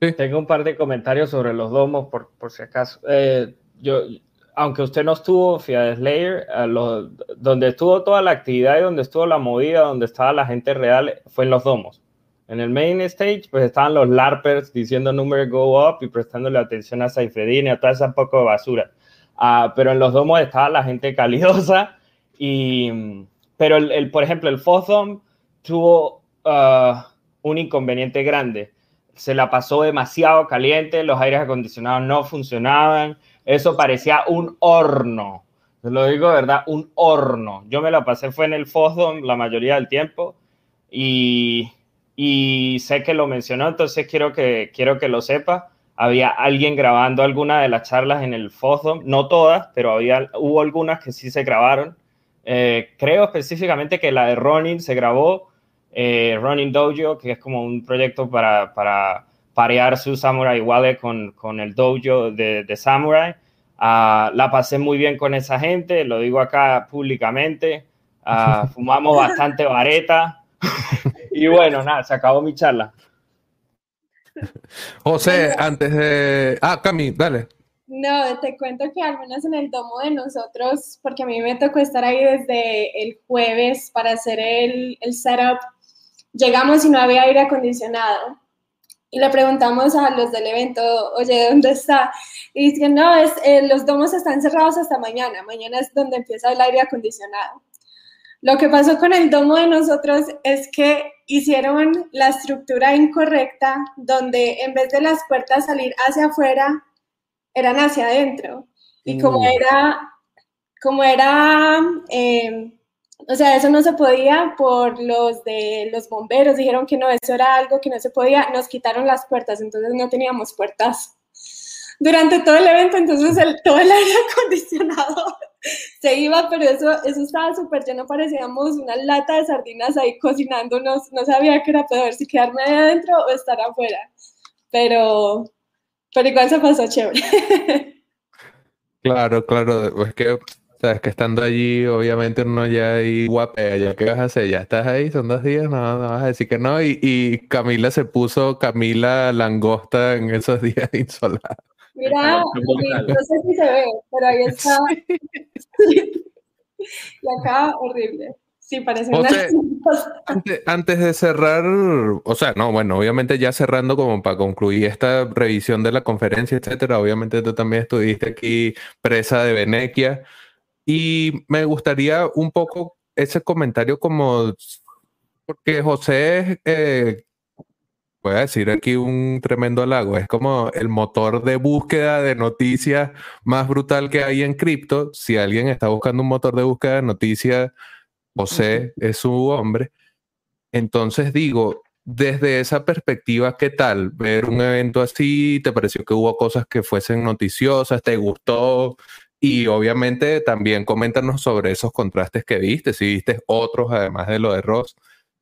Sí. Tengo un par de comentarios sobre los domos, por, por si acaso. Eh, yo, aunque usted no estuvo, Fiat Slayer, a lo- donde estuvo toda la actividad y donde estuvo la movida, donde estaba la gente real, fue en los domos. En el main stage, pues estaban los LARPers diciendo number go up y prestándole atención a Saifedin y a toda esa poco de basura. Ah, pero en los domos estaba la gente calidosa y... Pero, el, por ejemplo, el Fothom tuvo ah, un inconveniente grande se la pasó demasiado caliente, los aires acondicionados no funcionaban, eso parecía un horno. lo digo verdad, un horno. Yo me la pasé, fue en el Fosdom la mayoría del tiempo y, sé que lo mencionó, entonces quiero que, quiero que lo sepa. Había alguien grabando alguna de las charlas en el Fosdom, no todas, pero había, hubo algunas que sí se grabaron. Eh, creo específicamente que la de Ronin se grabó, eh, Ronin Dojo, que es como un proyecto para, para parear su Samurai Wallet con, con el dojo de, de Samurai. Ah, la pasé muy bien con esa gente, lo digo acá públicamente. Ah, fumamos bastante vareta. y bueno, nada, se acabó mi charla. José, antes de... Ah, Cami, dale. No, te cuento que al menos en el domo de nosotros, porque a mí me tocó estar ahí desde el jueves para hacer el, el setup, llegamos y no había aire acondicionado. Y le preguntamos a los del evento, oye, ¿dónde está? Y dicen, no, es, eh, los domos están cerrados hasta mañana. Mañana es donde empieza el aire acondicionado. Lo que pasó con el domo de nosotros es que hicieron la estructura incorrecta, donde en vez de las puertas salir hacia afuera, eran hacia adentro. Y como era, como era, eh, o sea, eso no se podía por los de los bomberos, dijeron que no, eso era algo que no se podía, nos quitaron las puertas, entonces no teníamos puertas. Durante todo el evento, entonces el, todo el aire acondicionado se iba, pero eso, eso estaba súper lleno, parecíamos una lata de sardinas ahí cocinándonos, no sabía qué era peor, si quedarme adentro o estar afuera, pero, pero igual se pasó chévere. Claro, claro, es que, sabes que estando allí, obviamente uno ya ahí guapea, ya qué vas a hacer, ya estás ahí, son dos días, no, no vas a decir que no, y, y Camila se puso Camila Langosta en esos días insolados. Mira, sí, no sé si se ve, pero ahí está. y acá, horrible. Sí, parece una... Antes de cerrar, o sea, no, bueno, obviamente ya cerrando como para concluir esta revisión de la conferencia, etcétera, obviamente tú también estuviste aquí presa de Venequia y me gustaría un poco ese comentario como, porque José, eh, voy a decir aquí un tremendo halago, es como el motor de búsqueda de noticias más brutal que hay en cripto. Si alguien está buscando un motor de búsqueda de noticias, José es su hombre. Entonces digo, desde esa perspectiva, ¿qué tal ver un evento así? ¿Te pareció que hubo cosas que fuesen noticiosas? ¿Te gustó? Y obviamente también coméntanos sobre esos contrastes que viste, si viste otros además de lo de Ross.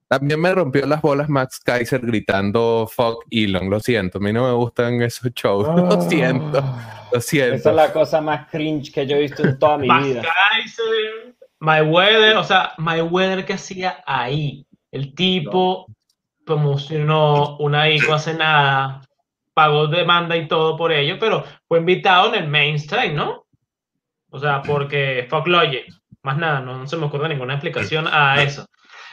También me rompió las bolas Max Kaiser gritando fuck Elon, lo siento, a mí no me gustan esos shows, lo siento, lo siento. Esa es la cosa más cringe que yo he visto en toda mi Max vida. Kaiser, Mayweather, o sea, Mayweather que hacía ahí. El tipo promocionó una ICO hace nada, pagó demanda y todo por ello, pero fue invitado en el mainstream, ¿no? O sea, porque fuck logic, más nada, no, no se me ocurre ninguna explicación a eso.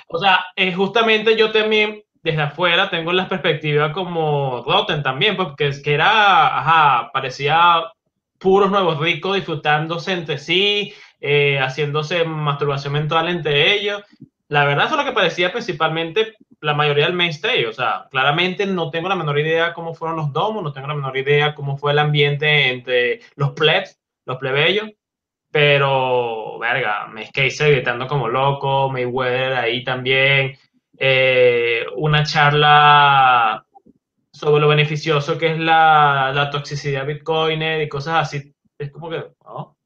O sea, eh, justamente yo también desde afuera tengo la perspectiva como Rotten también, porque es que era, ajá, parecía puros nuevos ricos disfrutándose entre sí, eh, haciéndose masturbación mental entre ellos. La verdad, eso es lo que parecía principalmente la mayoría del mainstream. O sea, claramente no tengo la menor idea cómo fueron los domos, no tengo la menor idea cómo fue el ambiente entre los plebs, los plebeyos. Pero, verga, me Kaiser gritando como loco, Mayweather ahí también. eh, una charla sobre lo beneficioso que es la, la toxicidad Bitcoiner y cosas así. Es como que, ¿no?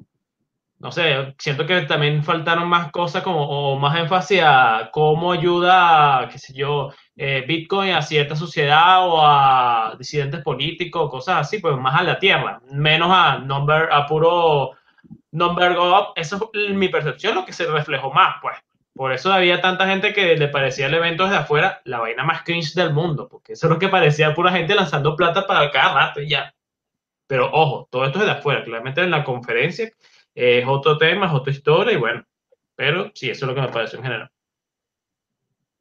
No sé, siento que también faltaron más cosas como, o más énfasis a cómo ayuda, qué sé yo, eh, Bitcoin a cierta sociedad o a disidentes políticos, cosas así, pues más a la tierra, menos a number, a puro number go up. Eso es mi percepción, lo que se reflejó más, pues. Por eso había tanta gente que le parecía el evento desde afuera la vaina más cringe del mundo, porque eso es lo que parecía pura gente lanzando plata para cada rato y ya. Pero ojo, todo esto es de afuera, claramente en la conferencia es otro tema, es otra historia y bueno, pero sí, eso es lo que me pareció en general.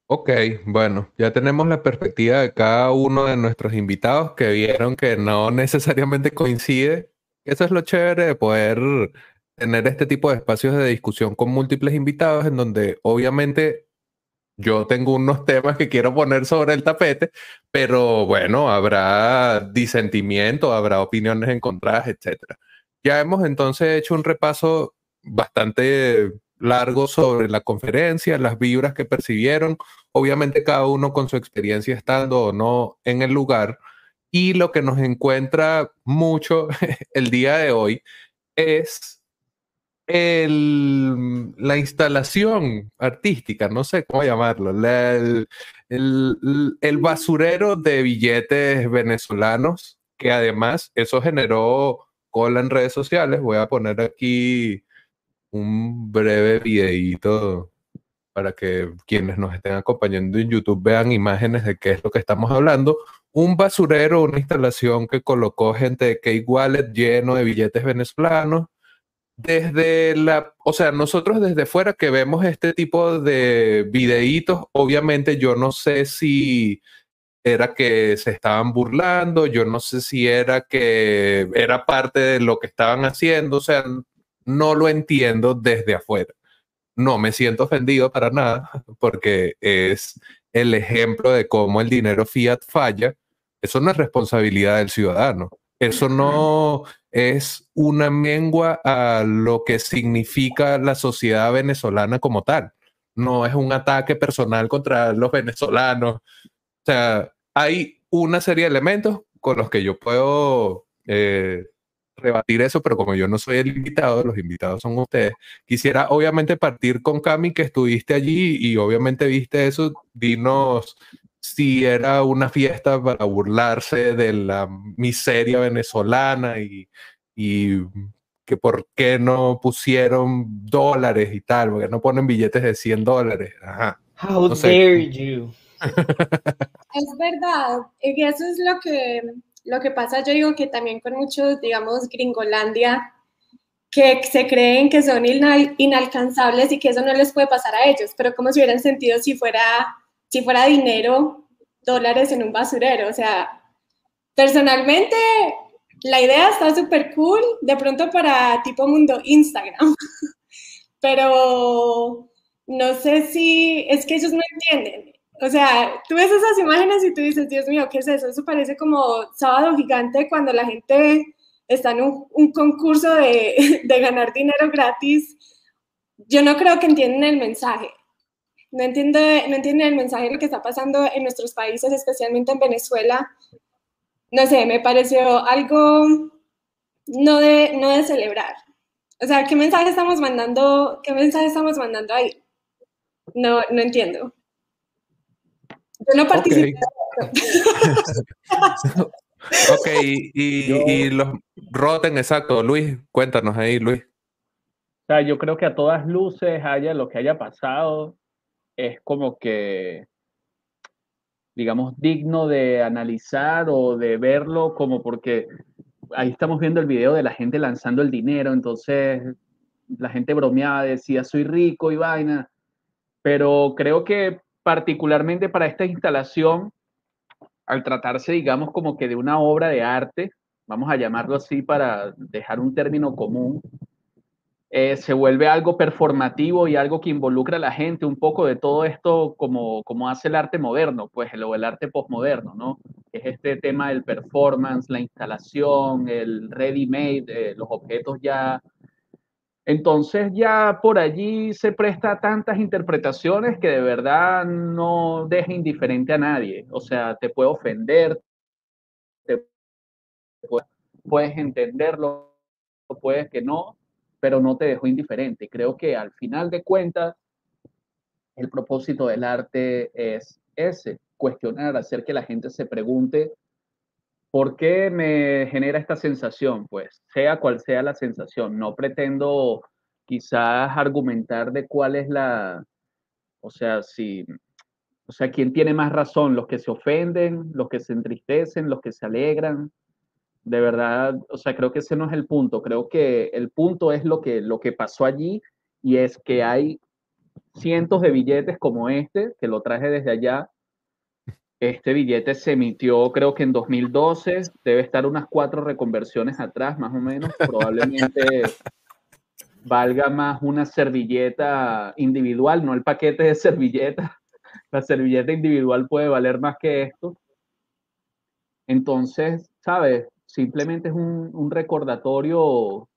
Ok, bueno, ya tenemos la perspectiva de cada uno de nuestros invitados que vieron que no necesariamente coincide. Eso es lo chévere de poder tener este tipo de espacios de discusión con múltiples invitados en donde obviamente yo tengo unos temas que quiero poner sobre el tapete, pero bueno, habrá disentimiento, habrá opiniones encontradas, etcétera. Ya hemos entonces hecho un repaso bastante largo sobre la conferencia, las vibras que percibieron, obviamente cada uno con su experiencia estando o no en el lugar. Y lo que nos encuentra mucho el día de hoy es el, la instalación artística, no sé cómo llamarlo, el, el, basurero de billetes venezolanos, que además eso generó cola en redes sociales. Voy a poner aquí un breve videíto para que quienes nos estén acompañando en YouTube vean imágenes de qué es lo que estamos hablando. Un basurero, una instalación que colocó gente de K-Wallet lleno de billetes venezolanos desde la, o sea, nosotros desde fuera que vemos este tipo de videitos, obviamente yo no sé si era que se estaban burlando, yo no sé si era que era parte de lo que estaban haciendo, o sea, no lo entiendo desde afuera. No me siento ofendido para nada, porque es el ejemplo de cómo el dinero fiat falla. Eso no es responsabilidad del ciudadano. Eso no es una mengua a lo que significa la sociedad venezolana como tal. No es un ataque personal contra los venezolanos. O sea, hay una serie de elementos con los que yo puedo eh, rebatir eso, pero como yo no soy el invitado, los invitados son ustedes, quisiera obviamente partir con Cami, que estuviste allí y obviamente viste eso, dinos si era una fiesta para burlarse de la miseria venezolana y, que por qué no pusieron dólares y tal, porque no ponen billetes de 100 dólares. Ajá. How dare you. Es verdad, eso es lo que, lo que pasa, yo digo que también con muchos, digamos, gringolandia, que se creen que son inalcanzables y que eso no les puede pasar a ellos, pero como si hubieran sentido si fuera si fuera dinero, dólares en un basurero. O sea, personalmente, la idea está súper cool, de pronto para tipo mundo Instagram, pero no sé si es que ellos no entienden. O sea, tú ves esas imágenes y tú dices, Dios mío, ¿qué es eso? Eso parece como sábado gigante cuando la gente está en un, concurso de, ganar dinero gratis. Yo no creo que entiendan el mensaje no entiende, no entiende el mensaje de lo que está pasando en nuestros países, especialmente en Venezuela. No sé, me pareció algo no de, no de celebrar. O sea, ¿qué mensaje estamos mandando, qué mensaje estamos mandando ahí? No, no entiendo. Yo no participé. ok, y, y, los roten, exacto. Luis, cuéntanos ahí, Luis. O sea, yo creo que a todas luces haya lo que haya pasado, es como que, digamos, digno de analizar o de verlo como porque ahí estamos viendo el video de la gente lanzando el dinero, entonces la gente bromeaba, decía, soy rico y vaina, pero creo que particularmente para esta instalación, al tratarse, digamos, como que de una obra de arte, vamos a llamarlo así para dejar un término común, eh, se vuelve algo performativo y algo que involucra a la gente un poco de todo esto como, hace el arte moderno, pues el, el arte postmoderno, ¿no? Es este tema del performance, la instalación, el ready-made, eh, los objetos ya. Entonces ya por allí se presta tantas interpretaciones que de verdad no deja indiferente a nadie. O sea, te puede ofender, puedes entenderlo, puedes que no, pero no te dejó indiferente. Creo que al final de cuentas, el propósito del arte es ese, cuestionar, hacer que la gente se pregunte por qué me genera esta sensación, pues sea cual sea la sensación, no pretendo quizás argumentar de cuál es la, o sea, si, o sea, quién tiene más razón, los que se ofenden, los que se entristecen, los que se alegran, de verdad, o sea, creo que ese no es el punto. Creo que el punto es lo que, lo que pasó allí y es que hay cientos de billetes como este, que lo traje desde allá. Este billete se emitió creo que en 2012, debe estar unas cuatro reconversiones atrás más o menos. Probablemente valga más una servilleta individual, no el paquete de servilletas. La servilleta individual puede valer más que esto. Entonces, ¿sabes? simplemente es un, recordatorio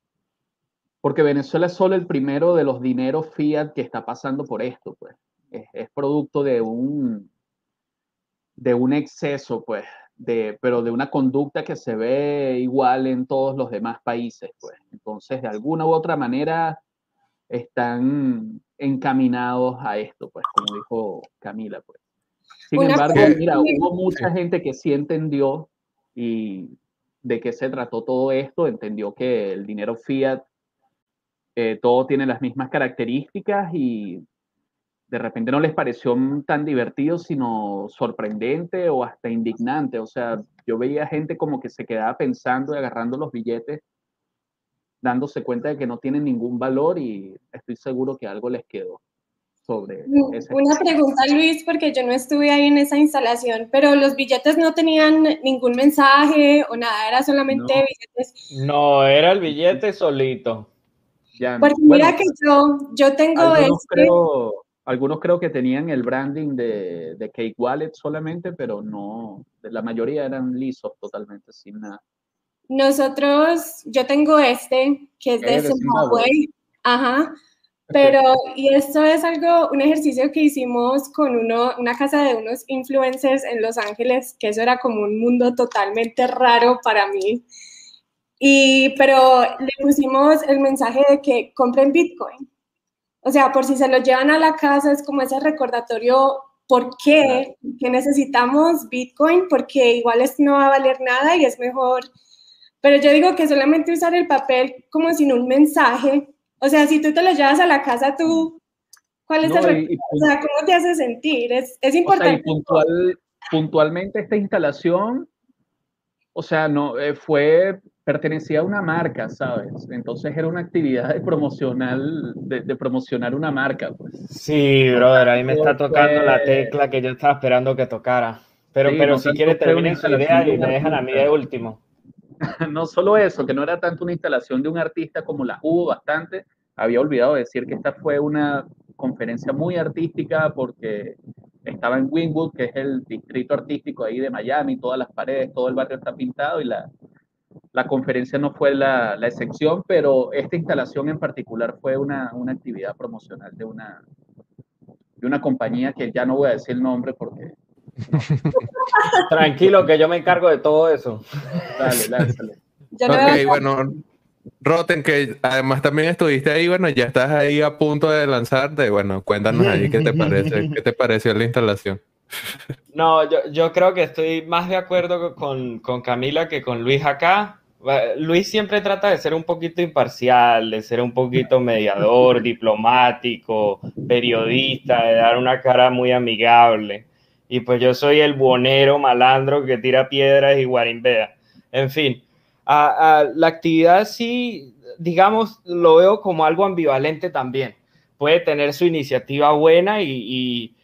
porque Venezuela es solo el primero de los dineros fiat que está pasando por esto, pues. Es, es producto de un, de un exceso, pues, de, pero de una conducta que se ve igual en todos los demás países, pues. Entonces, de alguna u otra manera, están encaminados a esto, pues, como dijo Camila, pues. Sin Una embargo, mira, hubo mucha gente que sí entendió y de qué se trató todo esto, entendió que el dinero fiat, eh, todo tiene las mismas características y de repente no les pareció tan divertido, sino sorprendente o hasta indignante. O sea, yo veía gente como que se quedaba pensando y agarrando los billetes, dándose cuenta de que no tienen ningún valor y estoy seguro que algo les quedó sobre ese. Una pregunta, Luis, porque yo no estuve ahí en esa instalación, pero los billetes no tenían ningún mensaje o nada, era solamente No. billetes. No, era el billete solito. Ya. Porque Bueno, mira que yo, yo tengo este, creo, algunos creo que tenían el branding de, de Cake Wallet solamente, pero no, la mayoría eran lisos totalmente, sin nada. nosotros, yo tengo este, que es de. Zimbabue, ajá, pero, y esto es algo, un ejercicio que hicimos con uno, una casa de unos influencers en Los Ángeles, que eso era como un mundo totalmente raro para mí. Y, pero le pusimos el mensaje de que compren Bitcoin. O sea, por si se lo llevan a la casa, es como ese recordatorio, ¿por qué? Que necesitamos Bitcoin, porque igual esto no va a valer nada y es mejor. Pero yo digo que solamente usar el papel como sin un mensaje. O sea, si tú te lo llevas a la casa, tú, ¿cuál es No, el y- O sea, ¿cómo te hace sentir? Es, es O sea, y importante. puntual, puntualmente esta instalación, o sea, no, eh, fue, pertenecía a una marca, ¿sabes? Entonces era una actividad de promocional, de, de promocionar una marca, pues. Sí, brother, ahí me está tocando la tecla que yo estaba esperando que tocara. Pero, Sí, pero no si tanto quiere fue una terminen su idea de y me dejan a mí de último. No solo eso, que no era tanto una instalación de un artista como la hubo bastante, había olvidado decir que esta fue una conferencia muy artística porque estaba en Wynwood, que es el distrito artístico ahí de Miami, todas las paredes, todo el barrio está pintado y la, la conferencia no fue la, la excepción, pero esta instalación en particular fue una, una actividad promocional de una, de una compañía que ya no voy a decir el nombre porque... Tranquilo, que yo me encargo de todo eso. Dale, lánzale. Yo no Ok, veo- bueno, Roten, que además también estuviste ahí, bueno, ya estás ahí a punto de lanzarte. Bueno, cuéntanos ahí qué te parece, qué te pareció la instalación. No, yo, yo creo que estoy más de acuerdo con, con Camila que con Luis acá. Luis siempre trata de ser un poquito imparcial, de ser un poquito mediador, diplomático, periodista, de dar una cara muy amigable. Y pues yo soy el buonero malandro que tira piedras y guarimbea. En fin, a- a la actividad sí, digamos, lo veo como algo ambivalente también. Puede tener su iniciativa buena y, y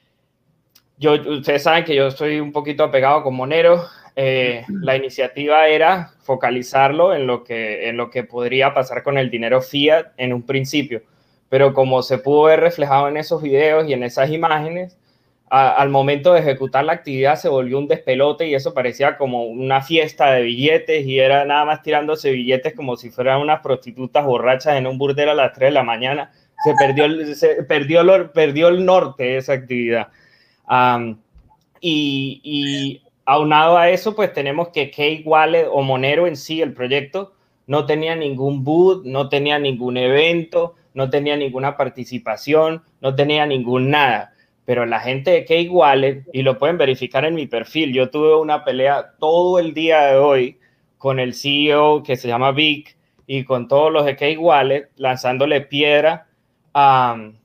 yo, ustedes saben que yo estoy un poquito apegado con Monero. Eh, la iniciativa era focalizarlo en lo, que, en lo que podría pasar con el dinero fiat en un principio. Pero como se pudo ver reflejado en esos videos y en esas imágenes, a- al momento de ejecutar la actividad se volvió un despelote y eso parecía como una fiesta de billetes y era nada más tirándose billetes como si fueran unas prostitutas borrachas en un burdel a las 3 de la mañana. Se perdió el, se perdió el, perdió el norte de esa actividad. Am, y, y aunado a eso, pues tenemos que Cake Wallet o Monero en sí, el proyecto, no tenía ningún boot, no tenía ningún evento, no tenía ninguna participación, no tenía ningún nada. Pero la gente de Cake Wallet, y lo pueden verificar en mi perfil, yo tuve una pelea todo el día de hoy con el CEO que se llama Vic y con todos los de Cake Wallet lanzándole piedra. am,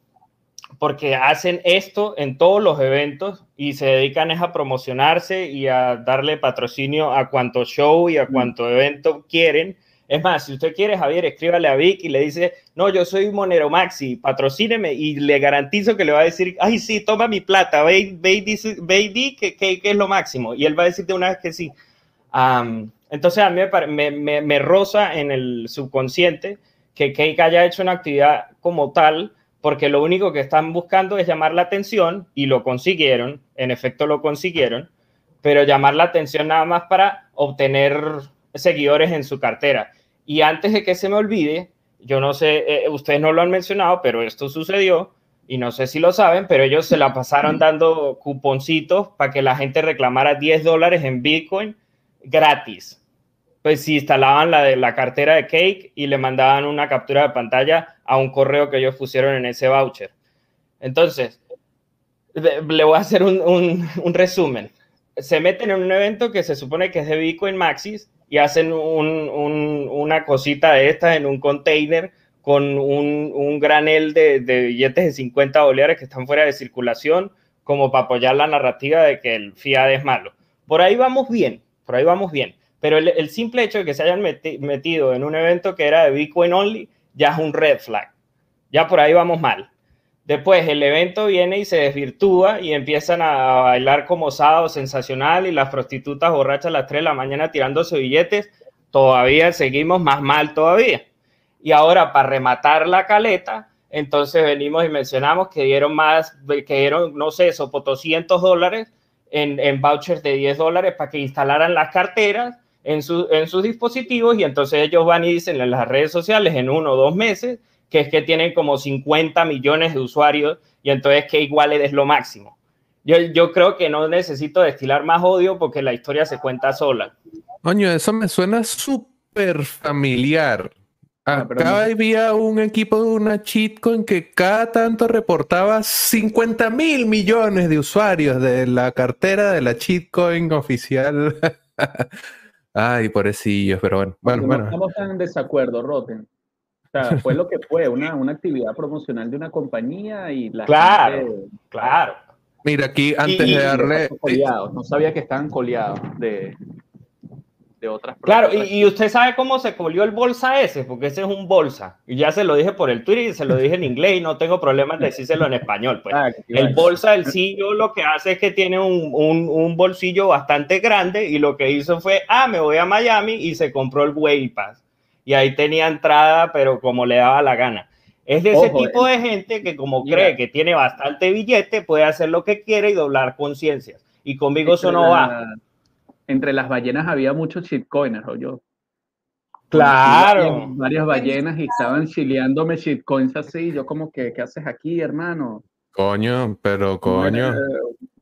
porque hacen esto en todos los eventos y se dedican es a promocionarse y a darle patrocinio a cuanto show y a cuanto evento quieren. Es más, si usted quiere, Javier, escríbale a Vic y le dice, no, yo soy Monero Maxi, patrocíneme y le garantizo que le va a decir, ay, sí, toma mi plata, ve, ve, y dice- ve y di que, que- que es lo máximo. Y él va a decir de una vez que sí. Entonces a mí me, me, me roza en el subconsciente que Cake haya hecho una actividad como tal, porque lo único que están buscando es llamar la atención y lo consiguieron, en efecto lo consiguieron, pero llamar la atención nada más para obtener seguidores en su cartera. Y antes de que se me olvide, yo no sé, eh, ustedes no lo han mencionado, pero esto sucedió y no sé si lo saben, pero ellos se la pasaron dando cuponcitos para que la gente reclamara 10 dólares en Bitcoin gratis. Pues si instalaban la, de, la cartera de Cake y le mandaban una captura de pantalla a un correo que ellos pusieron en ese voucher. Entonces, le voy a hacer un, un, resumen. Se meten en un evento que se supone que es de Bitcoin Maxis y hacen un, una cosita de estas en un container con un, granel de, de, billetes de 50 dólares que están fuera de circulación, como para apoyar la narrativa de que el fiat es malo. Por ahí vamos bien, por ahí vamos bien. Pero el, simple hecho de que se hayan metido en un evento que era de Bitcoin only ya es un red flag. Ya por ahí vamos mal. Después el evento viene y se desvirtúa y empiezan a bailar como sábado sensacional y las prostitutas borrachas a las 3 de la mañana tirándose billetes. Todavía seguimos más mal todavía. Y ahora para rematar la caleta, entonces venimos y mencionamos que dieron más, que dieron, no sé, eso, 200 dólares en, en vouchers de 10 dólares para que instalaran las carteras en, su, en sus dispositivos y entonces ellos van y dicen en las redes sociales en uno o dos meses que es que tienen como 50 millones de usuarios y entonces que igual es lo máximo. Yo, yo creo que no necesito destilar más odio porque la historia se cuenta sola. Coño, eso me suena súper familiar. Ah, Acá había un equipo de una cheatcoin que cada tanto reportaba 50 mil millones de usuarios de la cartera de la cheatcoin oficial. Ay, pobrecillos, pero bueno. bueno, no bueno. estamos tan en desacuerdo, Roten. O sea, fue lo que fue, una, una actividad promocional de una compañía y la Claro, gente claro. Mira, aquí antes Y- de darle. coleados. No sabía que estaban coleados de, de otras Claro, y, y usted sabe cómo se colió el bolsa ese, porque ese es un bolsa. Y ya se lo dije por el Twitter y se lo dije en inglés y no tengo problemas de decírselo en español. Pues. Ah, El bolsa del CEO lo que hace es que tiene un, un- un bolsillo bastante grande y lo que hizo fue, ah, me voy a Miami y se compró el Way Pass. Y ahí tenía entrada, pero como le daba la gana. Es de ese Ojo, tipo de gente que como Mira. cree que tiene bastante billete, puede hacer lo que quiere y doblar conciencias. Y conmigo eso no la- va. Entre las ballenas había muchos shitcoiners, o yo. Claro. Varias ballenas y estaban chileándome shitcoins así. Yo como que, ¿qué haces aquí, hermano? Coño, pero coño.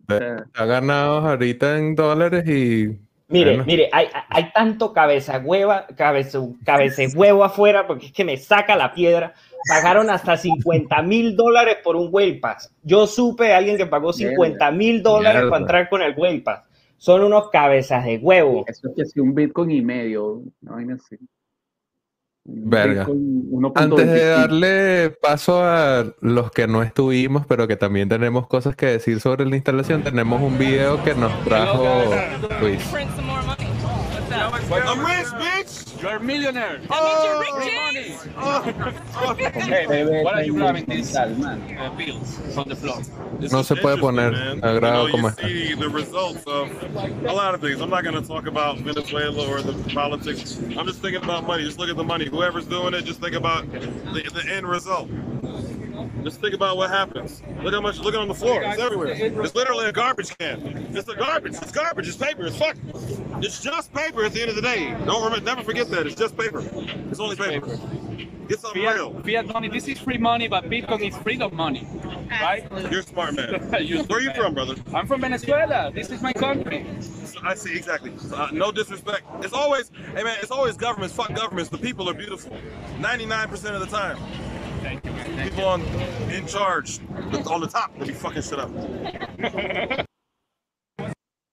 Ha ganado ahorita en dólares y. Mire, Bueno. mire, hay, hay tanto cabeza hueva, cabeza, cabeza huevo afuera, porque es que me saca la piedra. Pagaron hasta 50 mil dólares por un Whale Pass. Yo supe de alguien que pagó 50 mil dólares para entrar con el Whale Pass. Son unos cabezas de huevo. Eso es que sí, un Bitcoin y medio. una vaina así. Verga. Bitcoin 1.25. Antes de darle paso a los que no estuvimos, pero que también tenemos cosas que decir sobre la instalación, tenemos un video que nos trajo Luis. Print some more money. What's up? I'm rich, bitch. You're a millionaire. That means you're Rick James. Bebe What are you Bitcoin grabbing these mental, man. uh, bills from the floor? This No is se puede poner interesting, a grado you know, como you está. see the results of a lot of things. I'm not going to talk about Venezuela or the politics. I'm just thinking about money. Just look at the money. Whoever's doing it, just think about the, the end result. Just think about what happens. Look how much. Look on the floor. It's everywhere. It's literally a garbage can. It's a garbage. It's garbage. It's paper. It's fuck. It's just paper at the end of the day. Don't remember. Never forget that. It's just paper. It's only paper. Get something real. Fiat, fiat money. This is free money, but Bitcoin is freedom money, right? You're a smart man. You Where are you from, brother? I'm from Venezuela. This is my country. I see exactly. Uh, no disrespect. It's always, hey man, it's always governments. Fuck governments. The people are beautiful. Ninety-nine percent of the time. Thank you. man. Thank People on in charge, on the top, they be fucking shit up.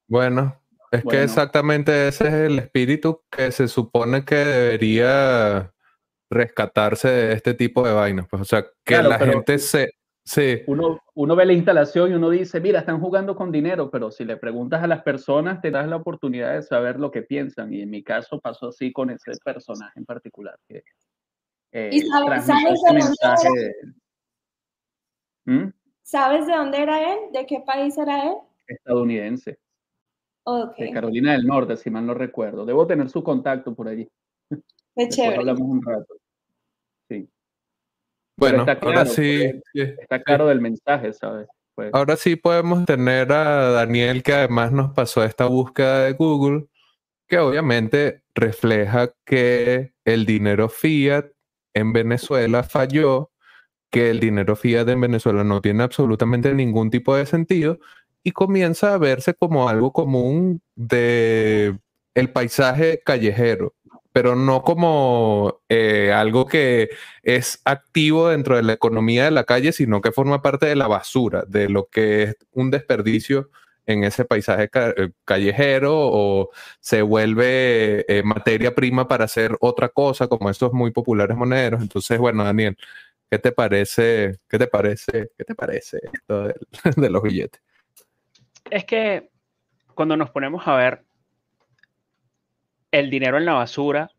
Bueno, es que Bueno. exactamente ese es el espíritu que se supone que debería rescatarse de este tipo de vainas. Pues, o sea, que Claro, la gente se. Sí, Uno, uno ve la instalación y uno dice, mira, están jugando con dinero, pero si le preguntas a las personas, te das la oportunidad de saber lo que piensan. Y en mi caso pasó así con ese personaje en particular. Que, eh, ¿Y sabes- transmitió sabes ese de dónde mensaje de- ¿Mm? ¿Sabes de dónde era él? ¿De qué país era él? estadounidense, Ok, de Carolina del Norte, si mal no recuerdo. Debo tener su contacto por allí. qué chévere. hablamos un rato. Sí, bueno, está ahora claro, sí. porque sí. está claro del mensaje, ¿sabes? Pues, Ahora sí podemos tener a Daniel que además nos pasó esta búsqueda de Google, que obviamente refleja que el dinero fiat en Venezuela falló, que el dinero fiat en Venezuela no tiene absolutamente ningún tipo de sentido y comienza a verse como algo común de el paisaje callejero, pero no como eh, algo que es activo dentro de la economía de la calle, sino que forma parte de la basura, de lo que es un desperdicio en ese paisaje eh, callejero o se vuelve eh, materia prima para hacer otra cosa, como estos muy populares moneros. Entonces, bueno, Daniel, ¿qué te parece? ¿Qué te parece? ¿Qué te parece esto de los billetes? Es que cuando nos ponemos a ver el dinero en la basura,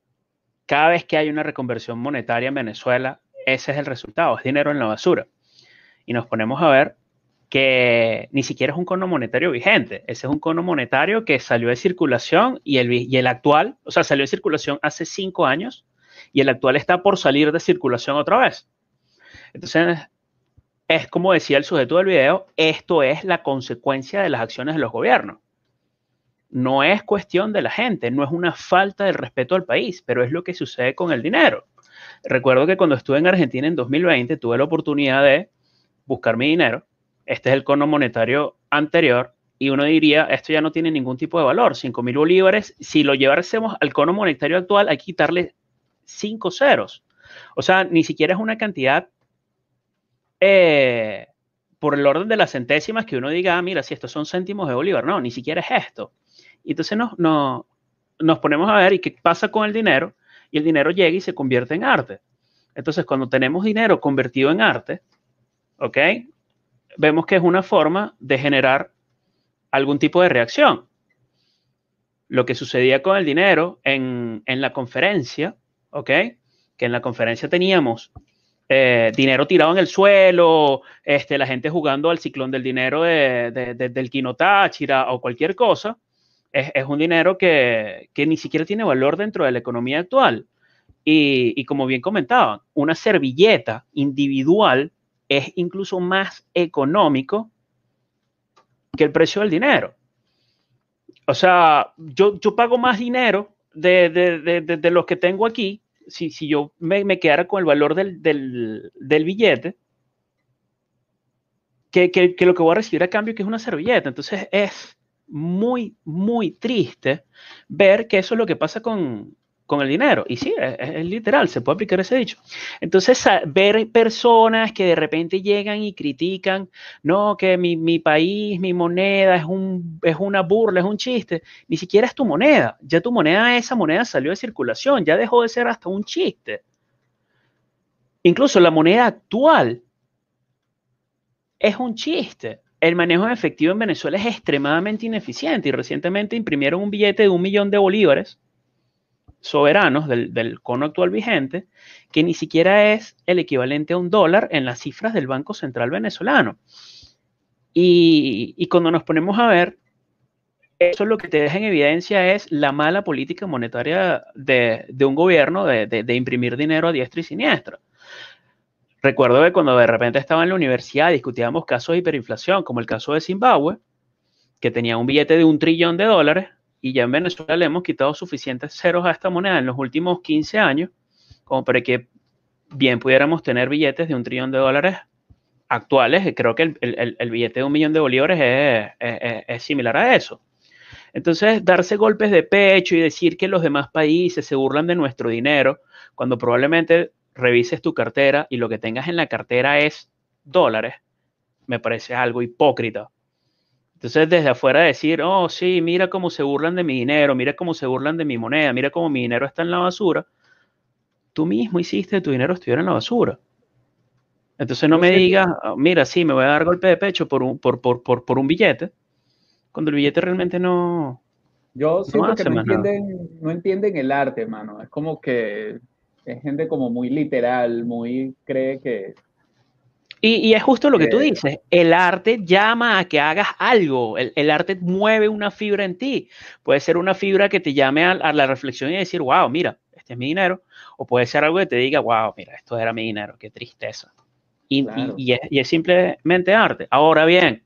cada vez que hay una reconversión monetaria en Venezuela, ese es el resultado, es dinero en la basura. Y nos ponemos a ver que ni siquiera es un cono monetario vigente, ese es un cono monetario que salió de circulación y el, y el actual, o sea, salió de circulación hace cinco años y el actual está por salir de circulación otra vez. Entonces, es como decía el sujeto del video, esto es la consecuencia de las acciones de los gobiernos. No es cuestión de la gente, no es una falta de respeto al país, pero es lo que sucede con el dinero. Recuerdo que cuando estuve en Argentina en 2020 tuve la oportunidad de buscar mi dinero. Este es el cono monetario anterior y uno diría, esto ya no tiene ningún tipo de valor, 5 mil bolívares. Si lo llevásemos al cono monetario actual, hay que quitarle 5 ceros. O sea, ni siquiera es una cantidad eh, por el orden de las centésimas que uno diga, ah, mira, si estos son céntimos de bolívar. No, ni siquiera es esto. Y entonces nos, nos, nos ponemos a ver y qué pasa con el dinero y el dinero llega y se convierte en arte. Entonces, cuando tenemos dinero convertido en arte, ¿ok? Vemos que es una forma de generar algún tipo de reacción. Lo que sucedía con el dinero en, en la conferencia, ¿ok? Que en la conferencia teníamos eh, dinero tirado en el suelo, este, la gente jugando al ciclón del dinero de, de- de- del o cualquier cosa, es, es un dinero que, que ni siquiera tiene valor dentro de la economía actual. Y, y como bien comentaban, una servilleta individual es incluso más económico que el precio del dinero. O sea, yo, yo pago más dinero de, de, de, de- los que tengo aquí si, si yo me, me quedara con el valor del, del, del billete que, que, que lo que voy a recibir a cambio que es una servilleta. Entonces es muy, muy triste ver que eso es lo que pasa con, con el dinero. Y sí, es, literal, se puede aplicar ese dicho. Entonces, ver personas que de repente llegan y critican, no, que mi, mi país, mi moneda es, un, es una burla, es un chiste, ni siquiera es tu moneda. Ya tu moneda, esa moneda salió de circulación, ya dejó de ser hasta un chiste. Incluso la moneda actual es un chiste. El manejo de efectivo en Venezuela es extremadamente ineficiente y recientemente imprimieron un billete de un millón de bolívares soberanos del, cono actual vigente, que ni siquiera es el equivalente a un dólar en las cifras del Banco Central venezolano. Y, cuando nos ponemos a ver, eso lo que te deja en evidencia es la mala política monetaria de, un gobierno de imprimir dinero a diestra y siniestra. Recuerdo que cuando de repente estaba en la universidad discutíamos casos de hiperinflación, como el caso de Zimbabue, que tenía un billete de un trillón de dólares, y ya en Venezuela le hemos quitado suficientes ceros a esta moneda en los últimos 15 años, como para que bien pudiéramos tener billetes de un trillón de dólares actuales. Creo que el, el- billete de un millón de bolívares es, es- es- es similar a eso. Entonces, darse golpes de pecho y decir que los demás países se burlan de nuestro dinero, cuando probablemente revises tu cartera y lo que tengas en la cartera es dólares, me parece algo hipócrita. Entonces, desde afuera decir, oh, sí, mira cómo se burlan de mi dinero, mira cómo se burlan de mi moneda, mira cómo mi dinero está en la basura, tú mismo hiciste que tu dinero estuviera en la basura. Entonces no me digas, "Ah, mira, sí, me voy a dar golpe de pecho por un, por, por, por, por un billete, cuando el billete realmente no... Yo siento hace que no entienden, no entienden el arte, mano. Es como que es gente como muy literal, muy cree que Y, y es justo lo que tú Eh, dices, el arte llama a que hagas algo, el, el arte mueve una fibra en ti. Puede ser una fibra que te llame a, a la reflexión y decir, wow, mira, este es mi dinero, o puede ser algo que te diga, wow, mira, esto era mi dinero, qué tristeza. Y, y- Claro. y es, y es simplemente arte. Ahora bien,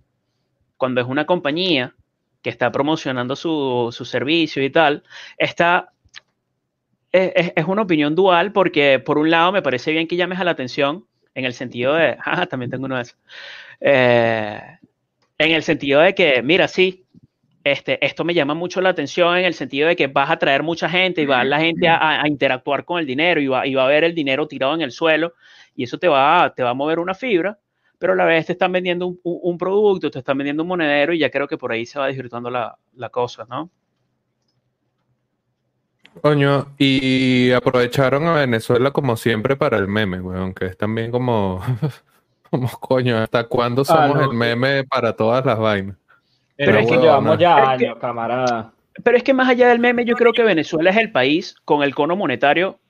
cuando es una compañía que está promocionando su, su servicio y tal, está, es, es- es una opinión dual porque por un lado me parece bien que llames a la atención en el sentido de, ah, también tengo uno de esos, Eh, en el sentido de que, mira, sí, este, esto me llama mucho la atención en el sentido de que vas a traer mucha gente y va la gente a, a interactuar con el dinero y va, y va a ver el dinero tirado en el suelo y eso te va, a- te va a mover una fibra, pero a la vez te están vendiendo un producto, te están vendiendo un monedero y ya creo que por ahí se va disfrutando la, la cosa, ¿no? Coño, y aprovecharon a Venezuela como siempre para el meme, weón, que es también como, como coño, ¿hasta cuándo somos no, el meme para todas las vainas? Pero es que llevamos ya Pero es que- años, camarada. Pero es que más allá del meme, yo creo que Venezuela es el país con el cono monetario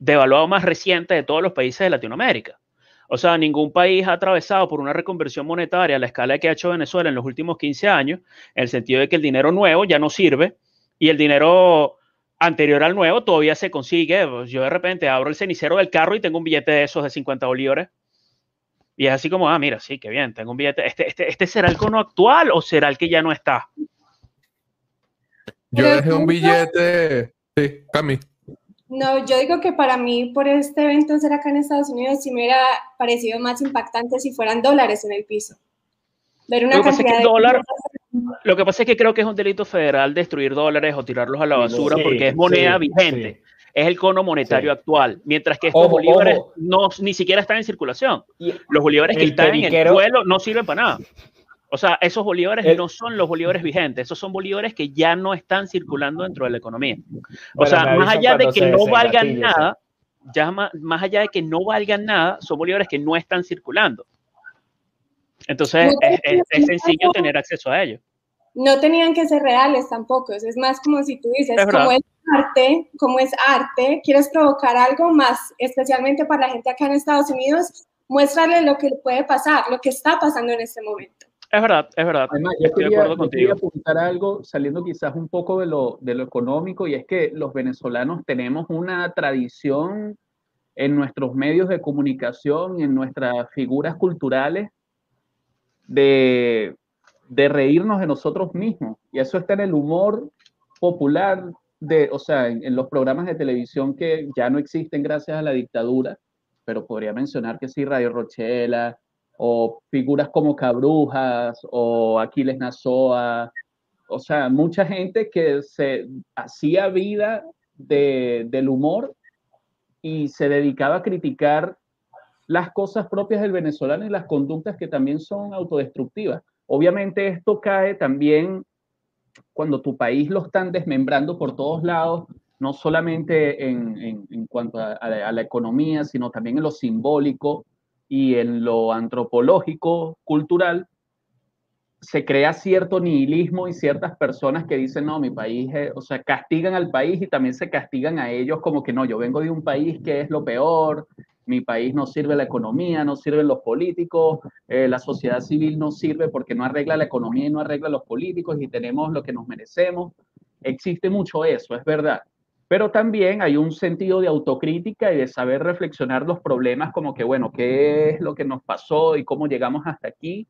devaluado más reciente de todos los países de Latinoamérica. O sea, ningún país ha atravesado por una reconversión monetaria a la escala que ha hecho Venezuela en los últimos 15 años, en el sentido de que el dinero nuevo ya no sirve y el dinero anterior al nuevo todavía se consigue. Pues, Yo de repente abro el cenicero del carro y tengo un billete de esos de 50 bolívares. Y es así como, ah, mira, sí, qué bien, tengo un billete. ¿Este, este, este será el cono actual o será el que ya no está? Yo dejé un billete, sí, Cami. No, yo digo que para mí, por este evento ser acá en Estados Unidos, sí me hubiera parecido más impactante si fueran dólares en el piso. Ver una Lo que es que cantidad el de dólar- Lo que pasa es que creo que es un delito federal destruir dólares o tirarlos a la basura Sí, porque es moneda sí, vigente. sí. Es el cono monetario actual. Mientras que estos Ojo, bolívares ojo. no, ni siquiera están en circulación. Los bolívares que están en el suelo no sirven para nada. O sea, esos bolívares El- no son los bolívares vigentes, esos son bolívares que ya no están circulando dentro de la economía. O sea, más allá de que se no valgan nada, ya ma- más, allá de que no valgan nada, son bolívares que no están circulando. Entonces, No, es, es- es no, sencillo tener acceso a ellos. no tenían que ser reales tampoco. Es más como si tú dices, Es como es arte, como es arte, quieres provocar algo más, especialmente para la gente acá en Estados Unidos, muéstrale lo que puede pasar, lo que está pasando en este momento. Es verdad, es verdad. Además, yo Estoy de quería, acuerdo yo quería contigo. apuntar algo, saliendo quizás un poco de lo, de lo económico, y es que los venezolanos tenemos una tradición en nuestros medios de comunicación y en nuestras figuras culturales de, de reírnos de nosotros mismos. Y eso está en el humor popular, de, o sea, en, los programas de televisión que ya no existen gracias a la dictadura, pero podría mencionar que sí, Radio Rochela, o figuras como Cabrujas o Aquiles Nazoa, o sea, mucha gente que se hacía vida de, del humor y se dedicaba a criticar las cosas propias del venezolano y las conductas que también son autodestructivas. Obviamente esto cae también cuando tu país lo están desmembrando por todos lados, no solamente en, en, cuanto a la economía, sino también en lo simbólico y en lo antropológico, cultural, se crea cierto nihilismo y ciertas personas que dicen, no, mi país, es, o sea, castigan al país y también se castigan a ellos como que no, yo vengo de un país que es lo peor, mi país no sirve la economía, no sirven los políticos, eh, la sociedad civil no sirve porque no arregla la economía y no arregla los políticos y tenemos lo que nos merecemos. Existe mucho eso, es verdad pero también hay un sentido de autocrítica y de saber reflexionar los problemas como que, bueno, ¿qué es lo que nos pasó y cómo llegamos hasta aquí?